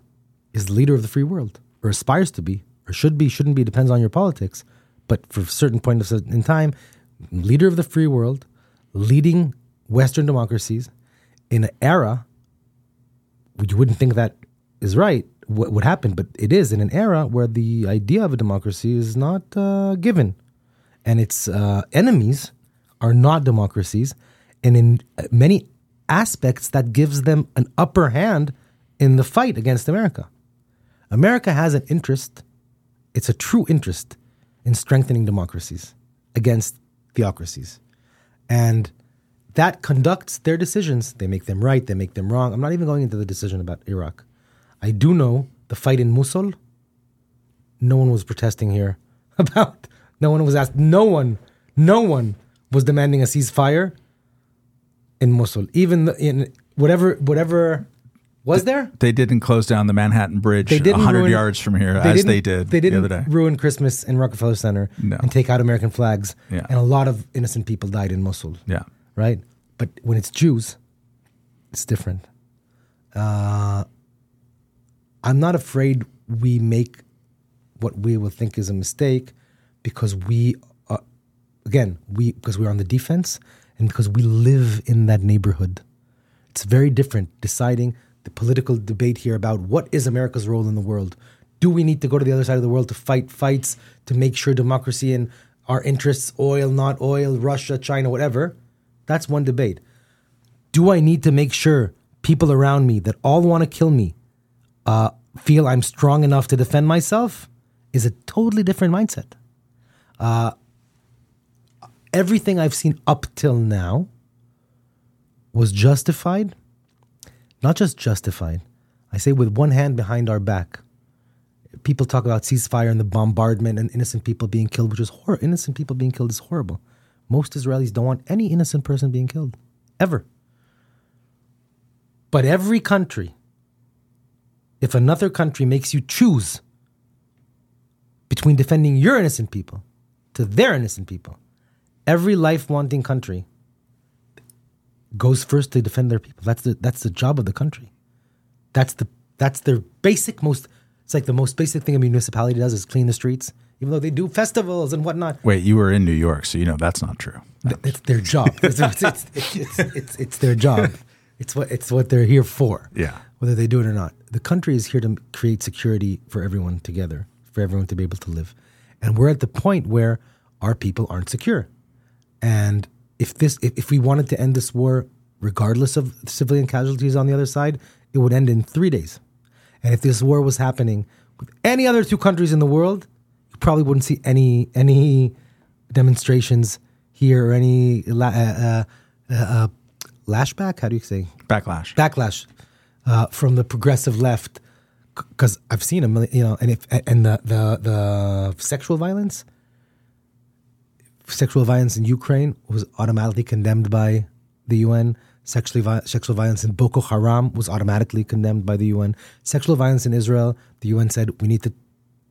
is the leader of the free world, or aspires to be, or should be, shouldn't be, depends on your politics. But for a certain point of in time, leader of the free world, leading Western democracies in an era you wouldn't think that is right what would happen, but it is in an era where the idea of a democracy is not uh, given, and its uh, enemies are not democracies, and in many aspects that gives them an upper hand in the fight against America. America has an interest; it's a true interest in strengthening democracies against theocracies, and that conducts their decisions. They make them right, they make them wrong. I'm not even going into the decision about Iraq. I do know the fight in Mosul. No one was protesting here about. No one was asked. No one, no one was demanding a ceasefire in Mosul. Even in whatever, whatever was there. They didn't close down the Manhattan Bridge They 100 ruin- yards from here, They as they did They didn't the other day. ruin Christmas in Rockefeller Center No. and take out American flags. Yeah. And a lot of innocent people died in Mosul Yeah. Right? But when it's Jews, it's different. Uh, I'm not afraid we make what we will think is a mistake because we, are, again, we because we're on the defense and because we live in that neighborhood. It's very different deciding the political debate here about what is America's role in the world. Do we need to go to the other side of the world to fight fights to make sure democracy and our interests, oil, not oil, Russia, China, whatever? That's one debate. Do I need to make sure people around me that all want to kill me uh, feel I'm strong enough to defend myself? Is a totally different mindset. Uh, everything I've seen up till now was justified, not just justified. I say with one hand behind our back. People talk about ceasefire and the bombardment and innocent people being killed, which is horrible. Innocent people being killed is horrible. Most Israelis don't want any innocent person being killed, ever. But every country, if another country makes you choose between defending your innocent people to their innocent people, every life wanting country goes first to defend their people. That's the that's the job of the country. That's the that's their basic most. It's like the most basic thing a municipality does is clean the streets, even though they do festivals and whatnot. Wait, you were in New York, so you know that's not true. It's their job. It's, it's, it's, it's, their job. It's what it's what they're here for. Yeah. Whether they do it or not, the country is here to create security for everyone together, for everyone to be able to live, and we're at the point where our people aren't secure. And if this, if, if we wanted to end this war, regardless of civilian casualties on the other side, it would end in three days. And if this war was happening with any other two countries in the world, probably wouldn't see any any demonstrations here or any la- uh, uh, uh, lashback. How do you say Backlash. backlash uh, from the progressive left because I've seen a million, you know, and if and the the the sexual violence, sexual violence in Ukraine was automatically condemned by the UN. Sexually, sexual violence in Boko Haram was automatically condemned by the UN. Sexual violence in Israel, the UN said we need to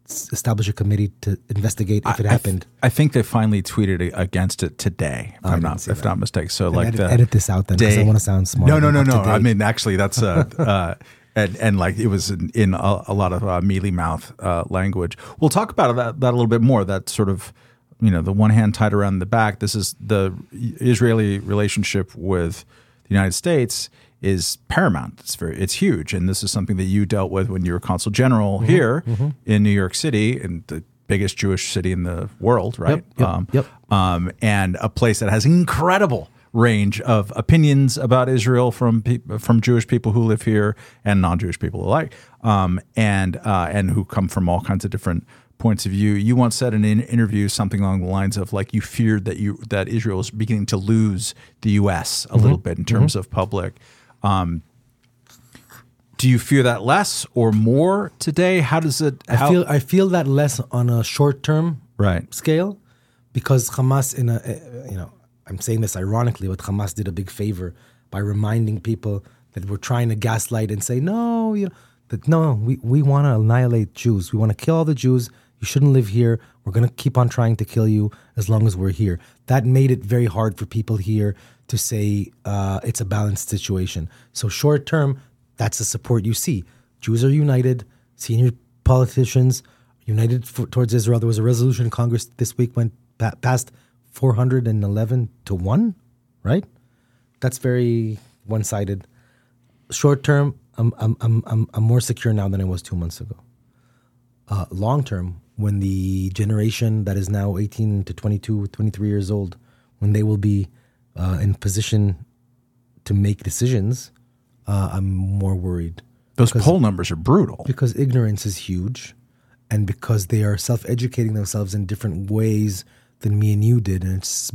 establish a committee to investigate if it I- happened. I, think they finally tweeted against it today, if I I'm didn't if that. not mistaken. So Then like edit, the edit this out then because I want to sound smart. No, no, no, no. I mean, actually, that's uh, uh, and and like it was in, in a, a lot of uh, mealy mouth uh, language. We'll talk about that that a little bit more. That sort of you know the one hand tied around the back. This is the Israeli relationship with the United States is paramount. It's very it's huge, and this is something that you dealt with when you were consul general Mm-hmm. here in New York City, in the biggest Jewish city in the world, right? Yep, yep, yep. um, and a place that has incredible range of opinions about Israel from peop from Jewish people who live here and non-Jewish people alike, um, and uh, and who come from all kinds of different points of view. You once said in an interview something along the lines of like you feared that you that Israel was beginning to lose the U.S. a little bit in terms of public. Um, do you fear that less or more today? How does it? I feel I feel that less on a short term right. scale because Hamas in a uh, you know I'm saying this ironically but Hamas did a big favor by reminding people that we're trying to gaslight and say no you know that no we, we want to annihilate Jews we want to kill all the Jews you shouldn't live here we're going to keep on trying to kill you as long as we're here that made it very hard for people here to say uh, it's a balanced situation so short term that's the support you see Jews are united senior politicians united for, towards Israel. There was a resolution in Congress this week went pa- past 411 to 1, right? That's very one sided. Short term, I'm, I'm, I'm, I'm, I'm more secure now than I was two months ago. Uh, long term, when the generation that is now 18 to 22, 23 years old, when they will be uh, in position to make decisions, uh, I'm more worried. Those poll numbers are brutal. because ignorance is huge and because they are self-educating themselves in different ways than me and you did and it's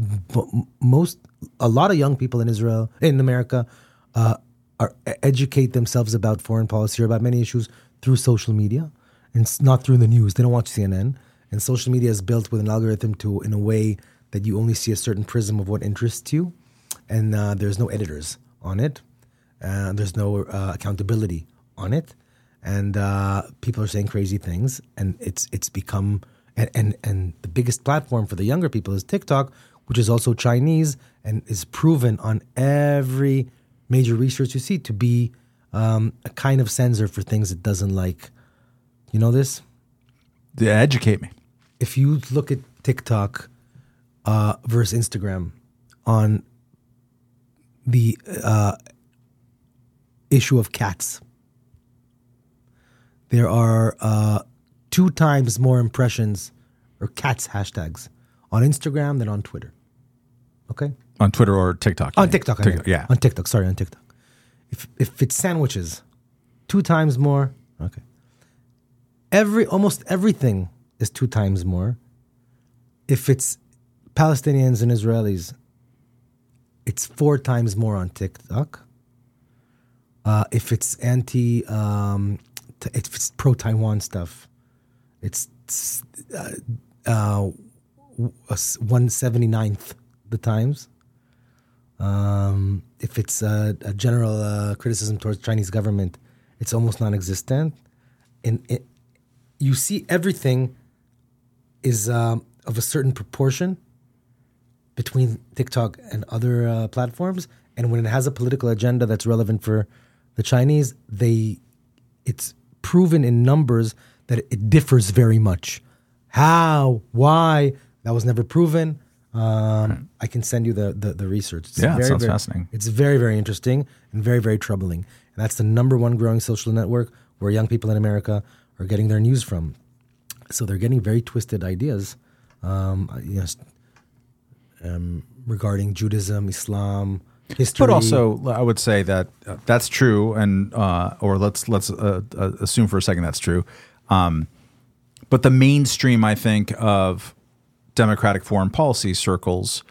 most a lot of young people in israel in america uh, are educate themselves about foreign policy or about many issues through social media and not through the news. They don't watch cnn and social media is built with an algorithm to in a way that you only see a certain prism of what interests you and uh, there's no editors on it uh, there's no uh, accountability on it, and uh, people are saying crazy things, and it's it's become and, and and the biggest platform for the younger people is TikTok, which is also Chinese and is proven on every major research you see to be um, a kind of censor for things it doesn't like. You know this? Yeah, educate me. if you look at TikTok uh, versus Instagram on the uh, issue of cats, there are uh, two times more impressions or cats hashtags on Instagram than on Twitter. Okay, On Twitter or TikTok. on mean? TikTok, I. Yeah. on TikTok. Sorry, on TikTok. If if it's sandwiches, two times more. Okay. Every almost everything is two times more. If it's Palestinians and Israelis, it's four times more on TikTok. Uh, if it's anti, um, t- if it's pro Taiwan stuff, it's uh, uh, the times. Um, if it's a, a general uh, criticism towards Chinese government, it's almost non-existent. And it, you see everything is um, of a certain proportion between TikTok and other uh, platforms. And when it has a political agenda that's relevant for the Chinese, they it's proven in numbers that it differs very much. How? Why? That was never proven. Um, I can send you the the, the research. It's Yeah, it sounds very, fascinating. It's very very interesting and very very troubling. And that's the number one growing social network where young people in America are getting their news from. So they're getting very twisted ideas, um, you know, um, regarding Judaism, Islam, history. But also, I would say that uh, that's true, and uh, or let's let's uh, uh, assume for a second that's true. Um, but the mainstream, I think, of democratic foreign policy circles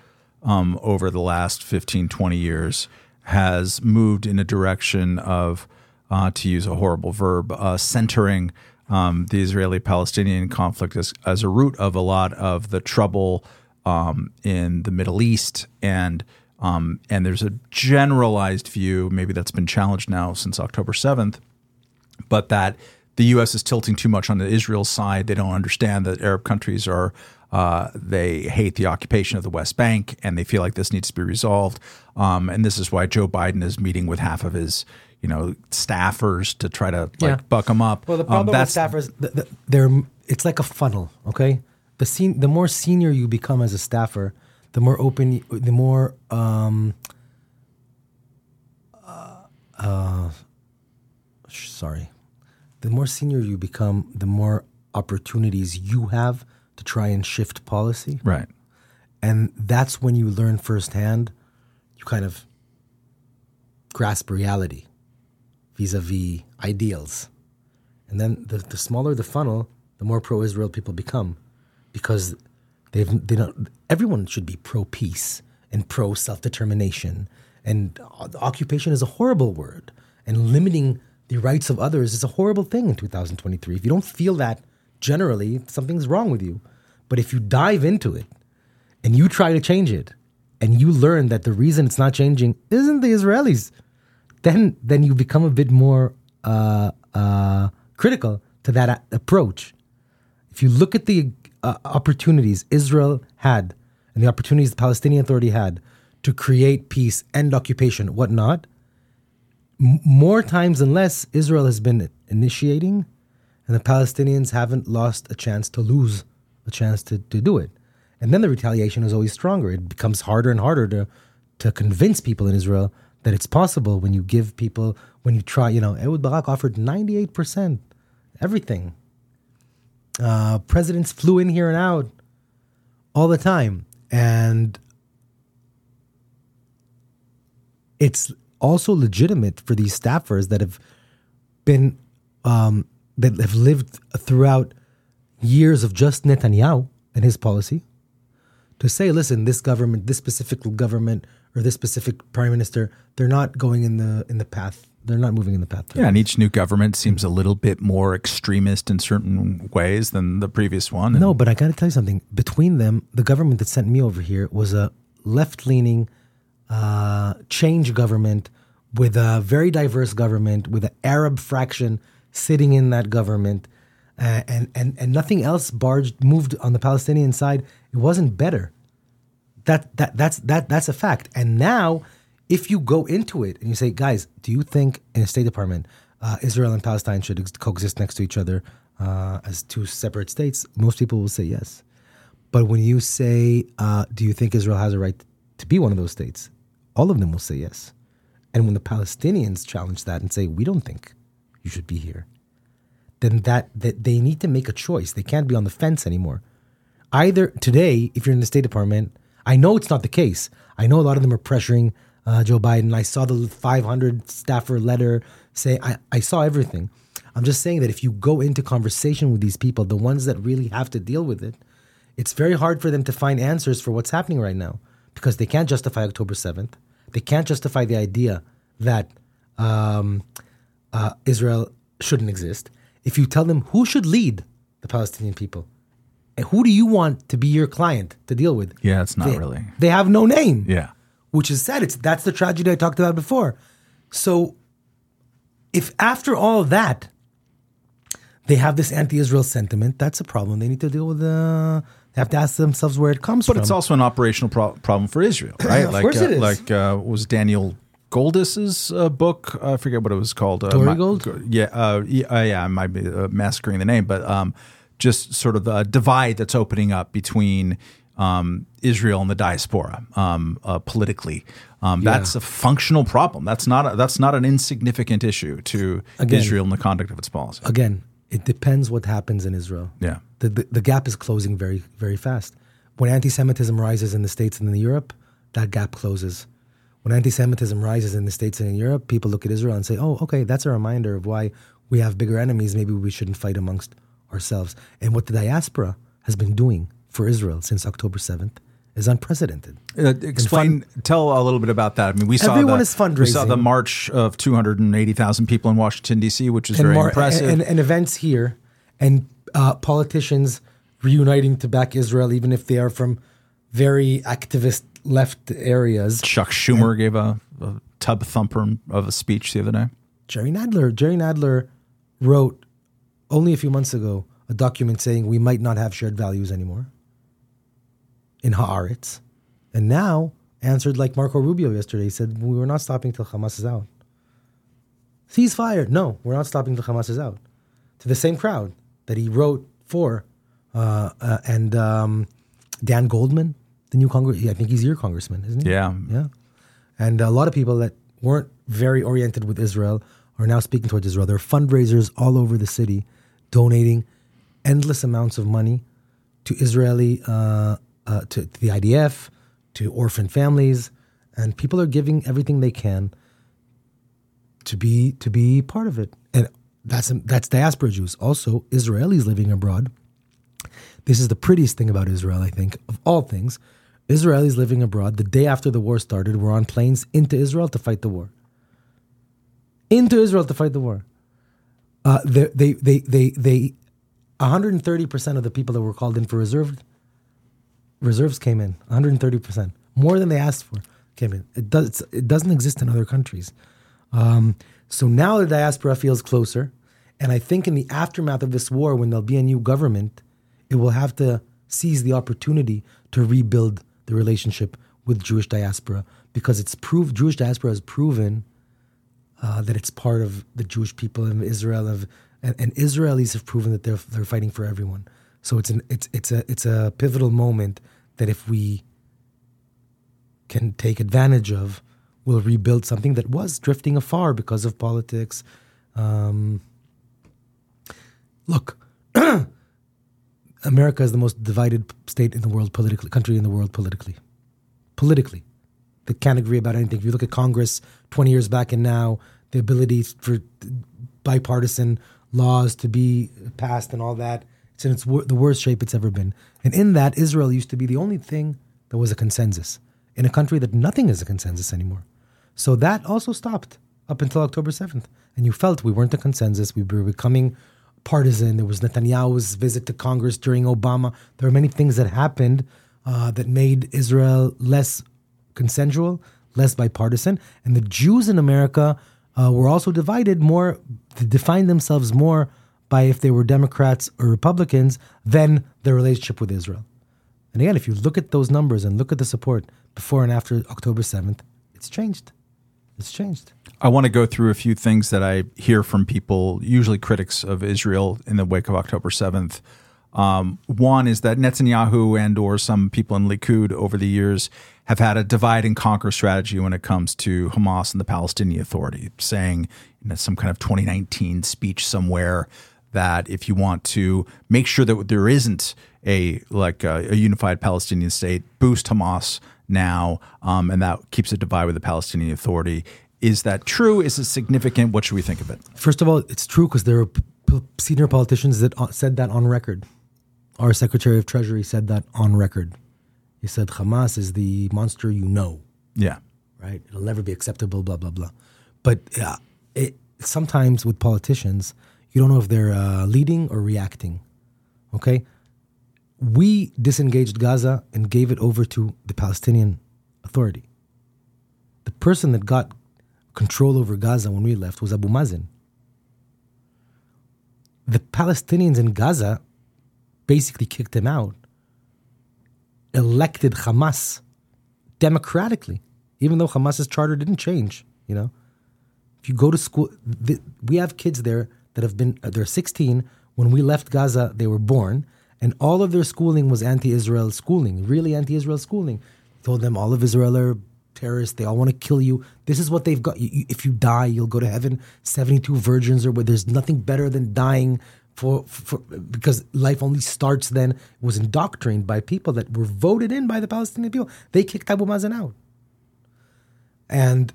um, over the last 15, 20 years has moved in a direction of uh, to use a horrible verb, uh, centering um, the Israeli Palestinian conflict as, as a root of a lot of the trouble um, in the Middle East. And, um, and there's a generalized view, maybe that's been challenged now since October 7th, but that the U.S. is tilting too much on the Israel side. They don't understand that Arab countries are uh, they hate the occupation of the West Bank, and they feel like this needs to be resolved. Um, and this is why Joe Biden is meeting with half of his, you know, staffers to try to like Yeah. buck them up. Well, the Um, problem with staffers, th- th- they're it's like a funnel. Okay, the sen- the more senior you become as a staffer, the more open, the more um, uh, uh, sh- sorry, the more senior you become, the more opportunities you have to try and shift policy, right. and that's when you learn firsthand. You kind of grasp reality vis-a-vis ideals. And then the, the smaller the funnel, the more pro-Israel people become, because they've they don't. Everyone should be pro-peace and pro-self-determination. And o- occupation is a horrible word, and limiting the rights of others is a horrible thing in 2023. If you don't feel that generally, something's wrong with you. But if you dive into it and you try to change it, and you learn that the reason it's not changing isn't the Israelis, then then you become a bit more uh, uh, critical to that approach. If you look at the uh, opportunities Israel had and the opportunities the Palestinian Authority had to create peace, end occupation, whatnot, m- more times than less, Israel has been initiating, and the Palestinians haven't lost a chance to lose a chance to, to do it. And then the retaliation is always stronger. It becomes harder and harder to to convince people in Israel that it's possible when you give people when you try. You know, Ehud Barak offered ninety eight percent, everything. Uh, presidents flew in here and out all the time, and it's also legitimate for these staffers that have been um, that have lived throughout years of just Netanyahu and his policy to say, listen, this government, this specific government, or this specific prime minister, they're not going in the in the path. They're not moving in the path. Yeah, and each new government seems a little bit more extremist in certain ways than the previous one. No, but I got to tell you something. Between them, the government that sent me over here was a left leaning uh, change government with a very diverse government with an Arab fraction sitting in that government. Uh, and, and, and nothing else barged moved on the Palestinian side. It wasn't better. That, that, that's, that, that's a fact. And now, if you go into it and you say, guys, do you think in a State Department, uh, Israel and Palestine should ex- coexist next to each other uh, as two separate states? Most people will say yes. But when you say, uh, do you think Israel has a right to be one of those states? All of them will say yes. And when the Palestinians challenge that and say, we don't think you should be here, then that, that they need to make a choice. They can't be on the fence anymore. Either today, if you're in the State Department, I know it's not the case. I know a lot of them are pressuring uh, Joe Biden. I saw the 500 staffer letter say, I, I saw everything. I'm just saying that if you go into conversation with these people, the ones that really have to deal with it, it's very hard for them to find answers for what's happening right now because they can't justify October 7th. They can't justify the idea that um, uh, Israel shouldn't exist. If you tell them who should lead the Palestinian people, and who do you want to be your client to deal with? Yeah, it's not they, really. They have no name. Yeah. Which is sad. It's that's the tragedy I talked about before. So, if after all that they have this anti-Israel sentiment, that's a problem. They need to deal with. Uh, they have to ask themselves where it comes But from. it's also an operational pro- problem for Israel, right? Of like, course uh, it is. Like uh, was Daniel Goldis's uh, book? I forget what it was called. Uh, Tory Gold? Go- Yeah, uh, yeah, uh, yeah. I might be uh, massacring the name, but um, just sort of the divide that's opening up between um, Israel and the diaspora um, uh, politically. Um, That's a functional problem. That's not a, that's not an insignificant issue to Again. Israel and the conduct of its policy. Again, it depends what happens in Israel. Yeah. the, the, the gap is closing very, very fast. When anti Semitism rises in the States and in Europe, that gap closes. When anti Semitism rises in the States and in Europe, people look at Israel and say, oh, okay, that's a reminder of why we have bigger enemies. Maybe we shouldn't fight amongst ourselves. And what the diaspora has been doing for Israel since October 7th is unprecedented. Uh, explain, tell a little bit about that. I mean, we saw Everyone the, is fundraising. We saw the march of 280,000 people in Washington D.C., which is very more- impressive. And, and events here, and uh, politicians reuniting to back Israel, even if they are from very activist left areas. Chuck Schumer gave a, a tub thumper of a speech the other day. Jerry Nadler, Jerry Nadler wrote only a few months ago a document saying we might not have shared values anymore in Haaretz, and now answered like Marco Rubio yesterday. He said we were not stopping till Hamas is out. Ceasefire? No, we're not stopping till Hamas is out. To the same crowd that he wrote for, uh, uh, and um, Dan Goldman, the new Congress. I think he's your congressman, isn't he? Yeah. Yeah. And a lot of people that weren't very oriented with Israel are now speaking towards Israel. There are fundraisers all over the city donating endless amounts of money to Israeli, uh, uh, to, to the IDF, to orphan families, and people are giving everything they can to be to be part of it. And that's that's diaspora Jews. Also, Israelis living abroad. This is the prettiest thing about Israel, I think, of all things. Israelis living abroad, the day after the war started, were on planes into Israel to fight the war. Into Israel to fight the war. Uh, they, they, they, they, they, 130% of the people that were called in for reserve, reserves came in. 130%. More than they asked for came in. It, does, it doesn't exist in other countries. Um, so now the diaspora feels closer. And I think in the aftermath of this war, when there'll be a new government, it will have to seize the opportunity to rebuild the relationship with Jewish diaspora because it's proved Jewish diaspora has proven uh, that it's part of the Jewish people in Israel, of, and, and Israelis have proven that they're they're fighting for everyone. So it's an it's it's a it's a pivotal moment that if we can take advantage of, we'll rebuild something that was drifting afar because of politics. Um, look, America is the most divided state in the world politically, country in the world politically. Politically. They can't agree about anything. If you look at Congress 20 years back and now, the ability for bipartisan laws to be passed and all that, it's in its wor- the worst shape it's ever been. And in that, Israel used to be the only thing that was a consensus in a country that nothing is a consensus anymore. So that also stopped up until October 7th. And you felt we weren't a consensus. We were becoming partisan. There was Netanyahu's visit to Congress during Obama. There were many things that happened uh, that made Israel less consensual, less bipartisan. And the Jews in America uh, were also divided more, defined themselves more by if they were Democrats or Republicans than their relationship with Israel. And again, if you look at those numbers and look at the support before and after October 7th, it's changed. It's changed. I want to go through a few things that I hear from people, usually critics of Israel, in the wake of October seventh. Um, one is that Netanyahu and or some people in Likud over the years have had a divide and conquer strategy when it comes to Hamas and the Palestinian Authority, saying in some kind of 2019 speech somewhere that if you want to make sure that there isn't a like a, a unified Palestinian state, boost Hamas now, um, and that keeps a divide with the Palestinian Authority. Is that true? Is it significant? What should we think of it? First of all, it's true because there are p- p- senior politicians that uh, said that on record. Our Secretary of Treasury said that on record. He said Hamas is the monster you know, Yeah. right? It'll never be acceptable, blah, blah, blah. But uh, it, sometimes with politicians, you don't know if they're uh, leading or reacting, okay? We disengaged Gaza and gave it over to the Palestinian Authority. The person that got control over Gaza when we left was Abu Mazen. The Palestinians in Gaza basically kicked him out, elected Hamas democratically, even though Hamas's charter didn't change. You know, if you go to school, th- we have kids there that have been, uh, they're 16. When we left Gaza, they were born, and all of their schooling was anti Israel schooling, really anti Israel schooling. Told them all of Israel are terrorists. They all want to kill you. This is what they've got. You, you- if you die, you'll go to heaven. 72 virgins, or where there's nothing better than dying for, for because life only starts then. Was indoctrinated by people that were voted in by the Palestinian people. They kicked Abu Mazen out. And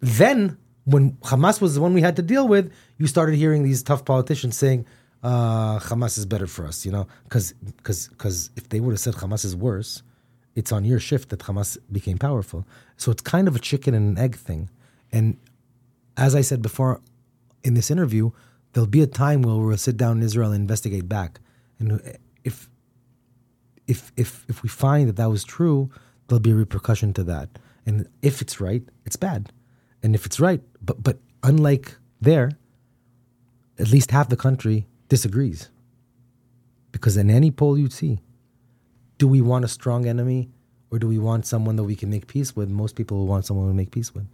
then when Hamas was the one we had to deal with, you started hearing these tough politicians saying, uh, Hamas is better for us, you know, because because if they would have said Hamas is worse, it's on your shift that Hamas became powerful. So it's kind of a chicken and an egg thing. And as I said before in this interview, there'll be a time where we'll sit down in Israel and investigate back. And if if if if we find that that was true, there'll be a repercussion to that. And if it's right, it's bad. And if it's right, but but unlike there, at least half the country disagrees. Because in any poll you'd see, do we want a strong enemy or do we want someone that we can make peace with? Most people will want someone to make peace with.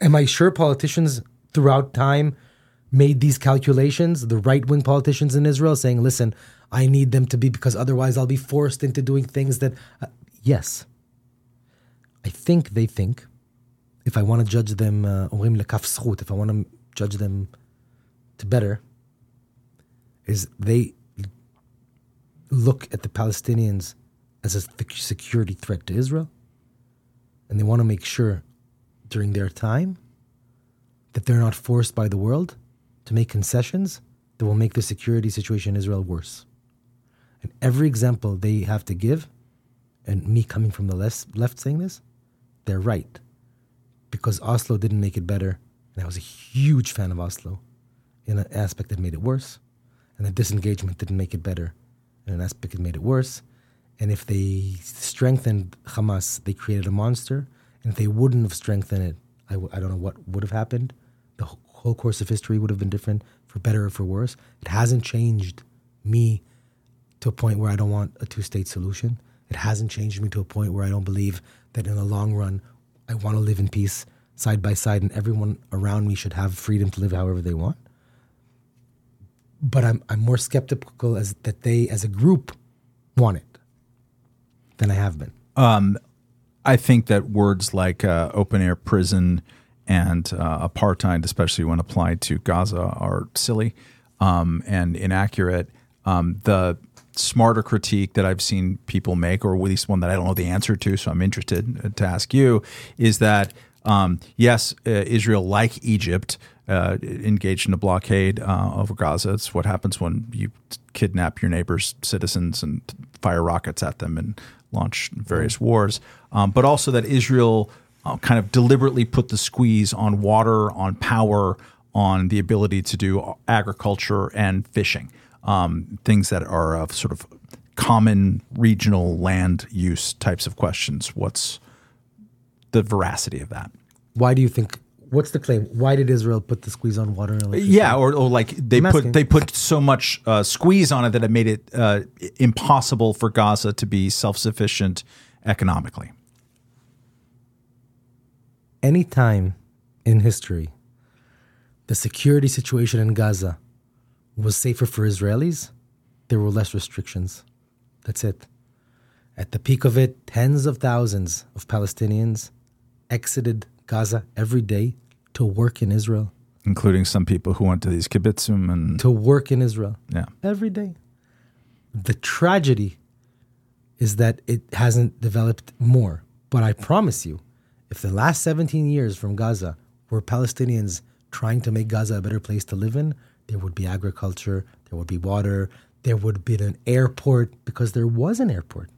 Am I sure politicians throughout time made these calculations? The right wing politicians in Israel saying, listen, I need them to be because otherwise I'll be forced into doing things that. Uh, yes. I think they think if I want to judge them, uh, if I want to judge them to better, is they look at the Palestinians as a security threat to Israel, and they want to make sure during their time that they're not forced by the world to make concessions that will make the security situation in Israel worse. And every example they have to give, and me coming from the left saying this, they're right. Because Oslo didn't make it better, and I was a huge fan of Oslo in an aspect that made it worse, and the disengagement didn't make it better in an aspect that made it worse. And if they strengthened Hamas, they created a monster. And if they wouldn't have strengthened it, I w- I don't know what would have happened. The whole course of history would have been different, for better or for worse. It hasn't changed me to a point where I don't want a two state solution. It hasn't changed me to a point where I don't believe that in the long run, I want to live in peace side by side and everyone around me should have freedom to live however they want. But I'm, I'm more skeptical as that they, as a group, want it than I have been. Um, I think that words like uh, open air prison and uh, apartheid, especially when applied to Gaza, are silly um, and inaccurate. Um, the smarter critique that I've seen people make, or at least one that I don't know the answer to, so I'm interested to ask you, is that um, yes, uh, Israel, like Egypt, uh, engaged in a blockade uh, over Gaza. It's what happens when you kidnap your neighbor's citizens and fire rockets at them and launch various wars. Um, but also that Israel uh, kind of deliberately put the squeeze on water, on power, on the ability to do agriculture and fishing um, things that are of sort of common regional land use types of questions. What's the veracity of that? Why do you think? What's the claim? Why did Israel put the squeeze on water? Yeah, or, or like they I'm put asking. they put so much uh, squeeze on it that it made it uh, impossible for Gaza to be self sufficient economically. Any time in history, the security situation in Gaza was safer for Israelis, there were less restrictions. That's it. At the peak of it, tens of thousands of Palestinians exited Gaza every day to work in Israel. Including some people who went to these kibbutzim and. To work in Israel. Yeah. Every day. The tragedy is that it hasn't developed more. But I promise you, if the last 17 years from Gaza were Palestinians trying to make Gaza a better place to live in, there would be agriculture, there would be water, there would be an airport because there was an airport.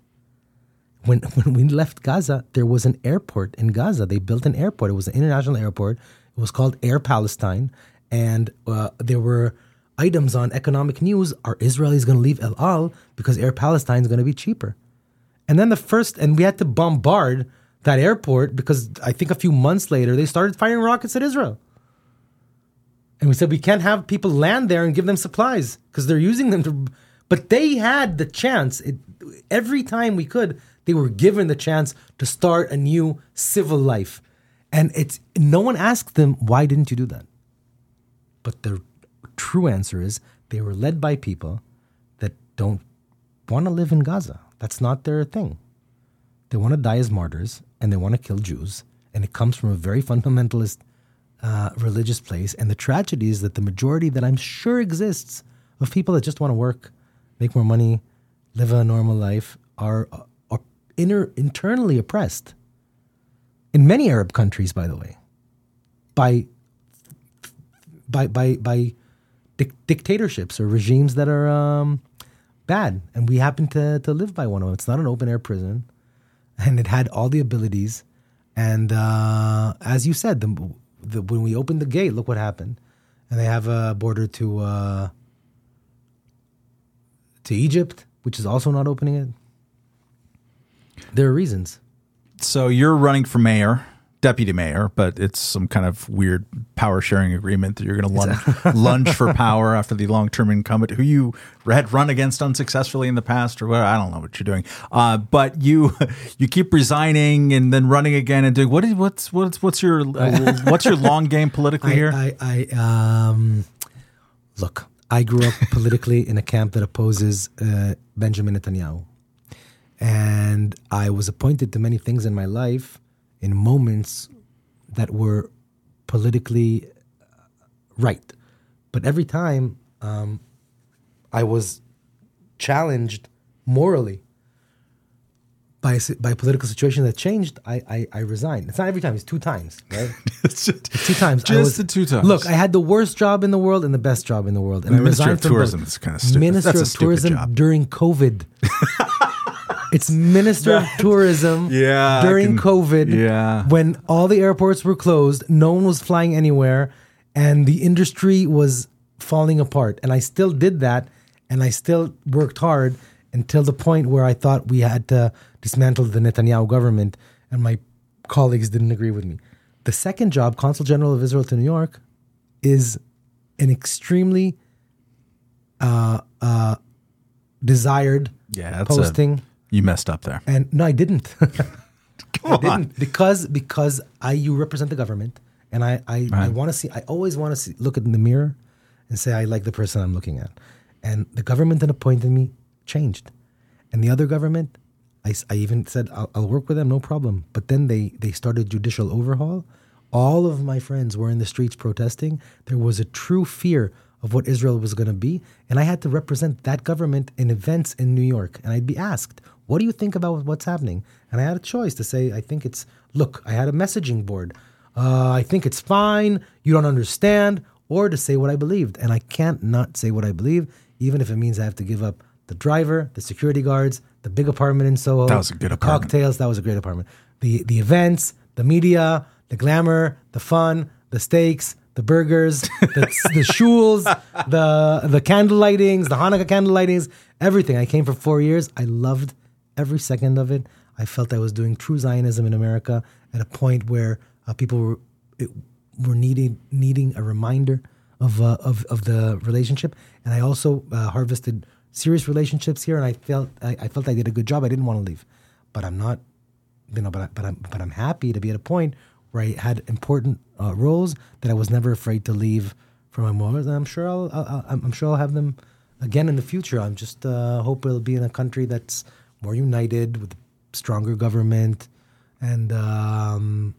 When when we left Gaza, there was an airport in Gaza. They built an airport. It was an international airport. It was called Air Palestine, and uh, there were items on economic news. Are Israelis going to leave El Al because Air Palestine is going to be cheaper? And then the first, and we had to bombard that airport because I think a few months later they started firing rockets at Israel. And we said we can't have people land there and give them supplies because they're using them to. But they had the chance. It, every time we could, they were given the chance to start a new civil life. And it's no one asked them, why didn't you do that? But the true answer is they were led by people that don't want to live in Gaza. That's not their thing. They want to die as martyrs and they want to kill Jews. And it comes from a very fundamentalist uh, religious place. And the tragedy is that the majority that I'm sure exists of people that just want to work, make more money, live a normal life are, are inner, internally oppressed. In many Arab countries, by the way, by by by by dic- dictatorships or regimes that are um, bad, and we happen to to live by one of them. It's not an open air prison, and it had all the abilities. And uh, as you said, the, the, when we opened the gate, look what happened. And they have a border to uh, to Egypt, which is also not opening it. There are reasons. So you're running for mayor, deputy mayor, but it's some kind of weird power sharing agreement that you're going to lunge, lunge for power after the long term incumbent who you had run against unsuccessfully in the past, or what? I don't know what you're doing. Uh, but you you keep resigning and then running again and doing what is what's what's what's your uh, what's your long game politically I, here? I, I um, look. I grew up politically in a camp that opposes uh, Benjamin Netanyahu, and I was appointed to many things in my life in moments that were politically uh, right, but every time um, I was challenged morally by a, by a political situation that changed, I, I I resigned. It's not every time; it's two times, right? It's just- two times. Just was- the two times. Look, I had the worst job in the world and the best job in the world, and The I Ministry resigned of from Tourism both. is kinda stupid. Minister That's of stupid Tourism job. during COVID. it's Minister of Tourism Yeah, during can- COVID. yeah. when all the airports were closed, no one was flying anywhere, and the industry was falling apart. And I still did that, and I still worked hard until the point where I thought we had to dismantle the Netanyahu government, and my colleagues didn't agree with me. The second job, Consul General of Israel to New York, is an extremely uh, uh, desired Yeah, posting. You messed up there. and no, I didn't. I Come on. didn't because because I you represent the government, and I I, I want to see. I always want to see look in the mirror and say I like the person I'm looking at. And the government that appointed me changed, and the other government, I, I even said I'll, I'll work with them, no problem. But then they they started judicial overhaul. All of my friends were in the streets protesting. There was a true fear of what Israel was going to be, and I had to represent that government in events in New York. And I'd be asked, "What do you think about what's happening?" And I had a choice to say, "I think it's look." I had a messaging board. Uh, I think it's fine. You don't understand, or to say what I believed, and I can't not say what I believe, even if it means I have to give up the driver, the security guards, the big apartment in Soho. That was a good apartment. Cocktails. That was a great apartment. The the events, the media, the glamour, the fun, the steaks, the burgers, the, the shuls, the the candle lightings, the Hanukkah candle lightings, everything. I came for four years. I loved every second of it. I felt I was doing true Zionism in America at a point where uh, people were it, were needing needing a reminder of uh, of of the relationship, and I also uh, harvested serious relationships here, and I felt I, I felt I did a good job. I didn't want to leave, but I'm not you know, but I, but I'm but I'm happy to be at a point where I had important uh, roles that I was never afraid to leave for my mothers, and I'm sure I'll, I'll I'm sure I'll have them again in the future. I'm just uh, hope it'll be in a country that's more united with stronger government, and um,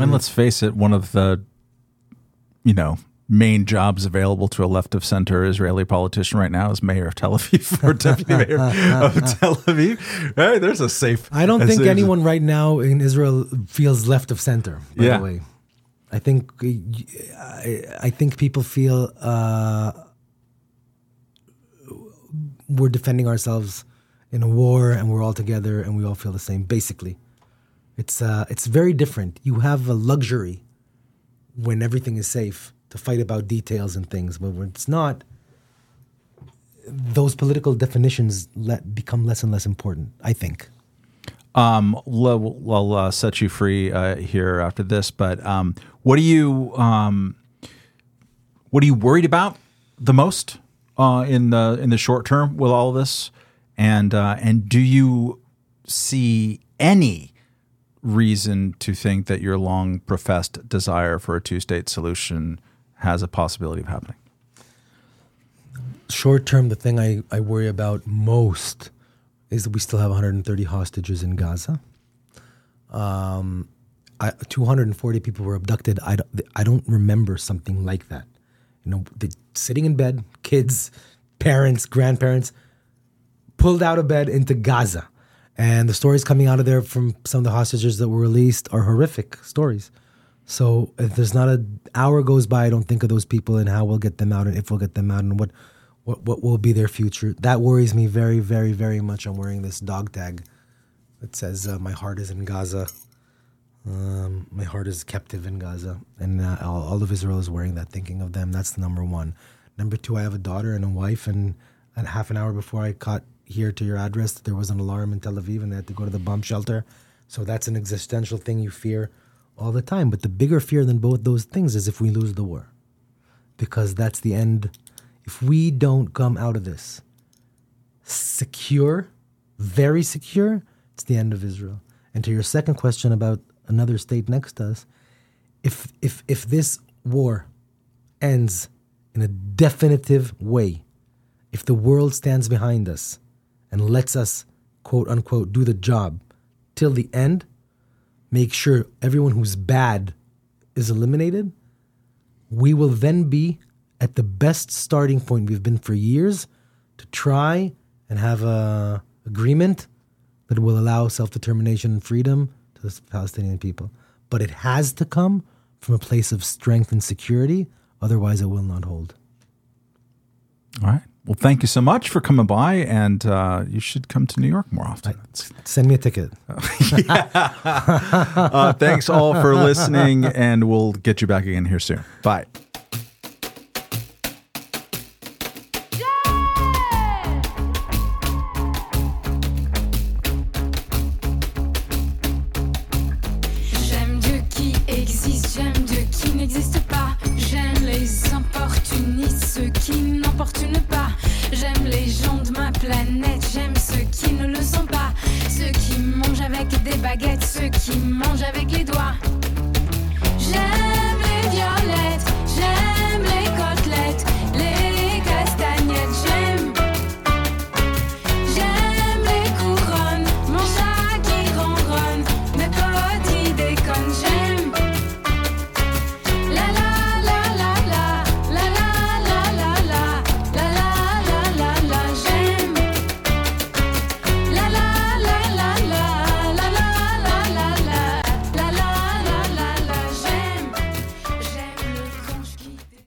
And let's face it, one of the, you know, main jobs available to a left of center Israeli politician right now is mayor of Tel Aviv or deputy mayor of Tel Aviv. Hey, there's a safe. I don't think anyone right now in Israel feels left of center. By Yeah. the way, I think I, I think people feel uh, we're defending ourselves in a war, and we're all together, and we all feel the same. Basically, it's uh, it's very different. You have a luxury when everything is safe to fight about details and things, but when it's not, those political definitions let become less and less important. I think. Um, we'll, we'll uh, set you free uh, here after this, but um, what are you um, what are you worried about the most uh, in the in the short term with all this, and uh, and do you see any reason to think that your long professed desire for a two state solution has a possibility of happening? short term, the thing I, I worry about most is that we still have 130 hostages in Gaza. Um, I, 240 people were abducted. I don't, I don't remember something like that. You know, sitting in bed, kids, parents, grandparents, pulled out of bed into Gaza. And the stories coming out of there from some of the hostages that were released are horrific stories. So if there's not an hour goes by, I don't think of those people and how we'll get them out and if we'll get them out and what what what will be their future. That worries me very, very, very much. I'm wearing this dog tag that says uh, "My heart is in Gaza." Um, my heart is captive in Gaza, and uh, all, all of Israel is wearing that, thinking of them. That's the number one. Number two, I have a daughter and a wife, and, and half an hour before I got here to your address, there was an alarm in Tel Aviv, and they had to go to the bomb shelter. So that's an existential thing you fear all the time. But the bigger fear than both those things is if we lose the war, because that's the end. If we don't come out of this secure, very secure, it's the end of Israel. And to your second question about another state next to us, if if if this war ends in a definitive way, if the world stands behind us and lets us quote unquote do the job till the end, make sure everyone who's bad is eliminated, we will then be at the best starting point we've been for years to try and have a agreement that will allow self-determination and freedom to the Palestinian people. But it has to come from a place of strength and security, otherwise it will not hold. All right. Well, thank you so much for coming by, and uh, you should come to New York more often. Send me a ticket. uh, thanks all for listening, and we'll get you back again here soon. Bye.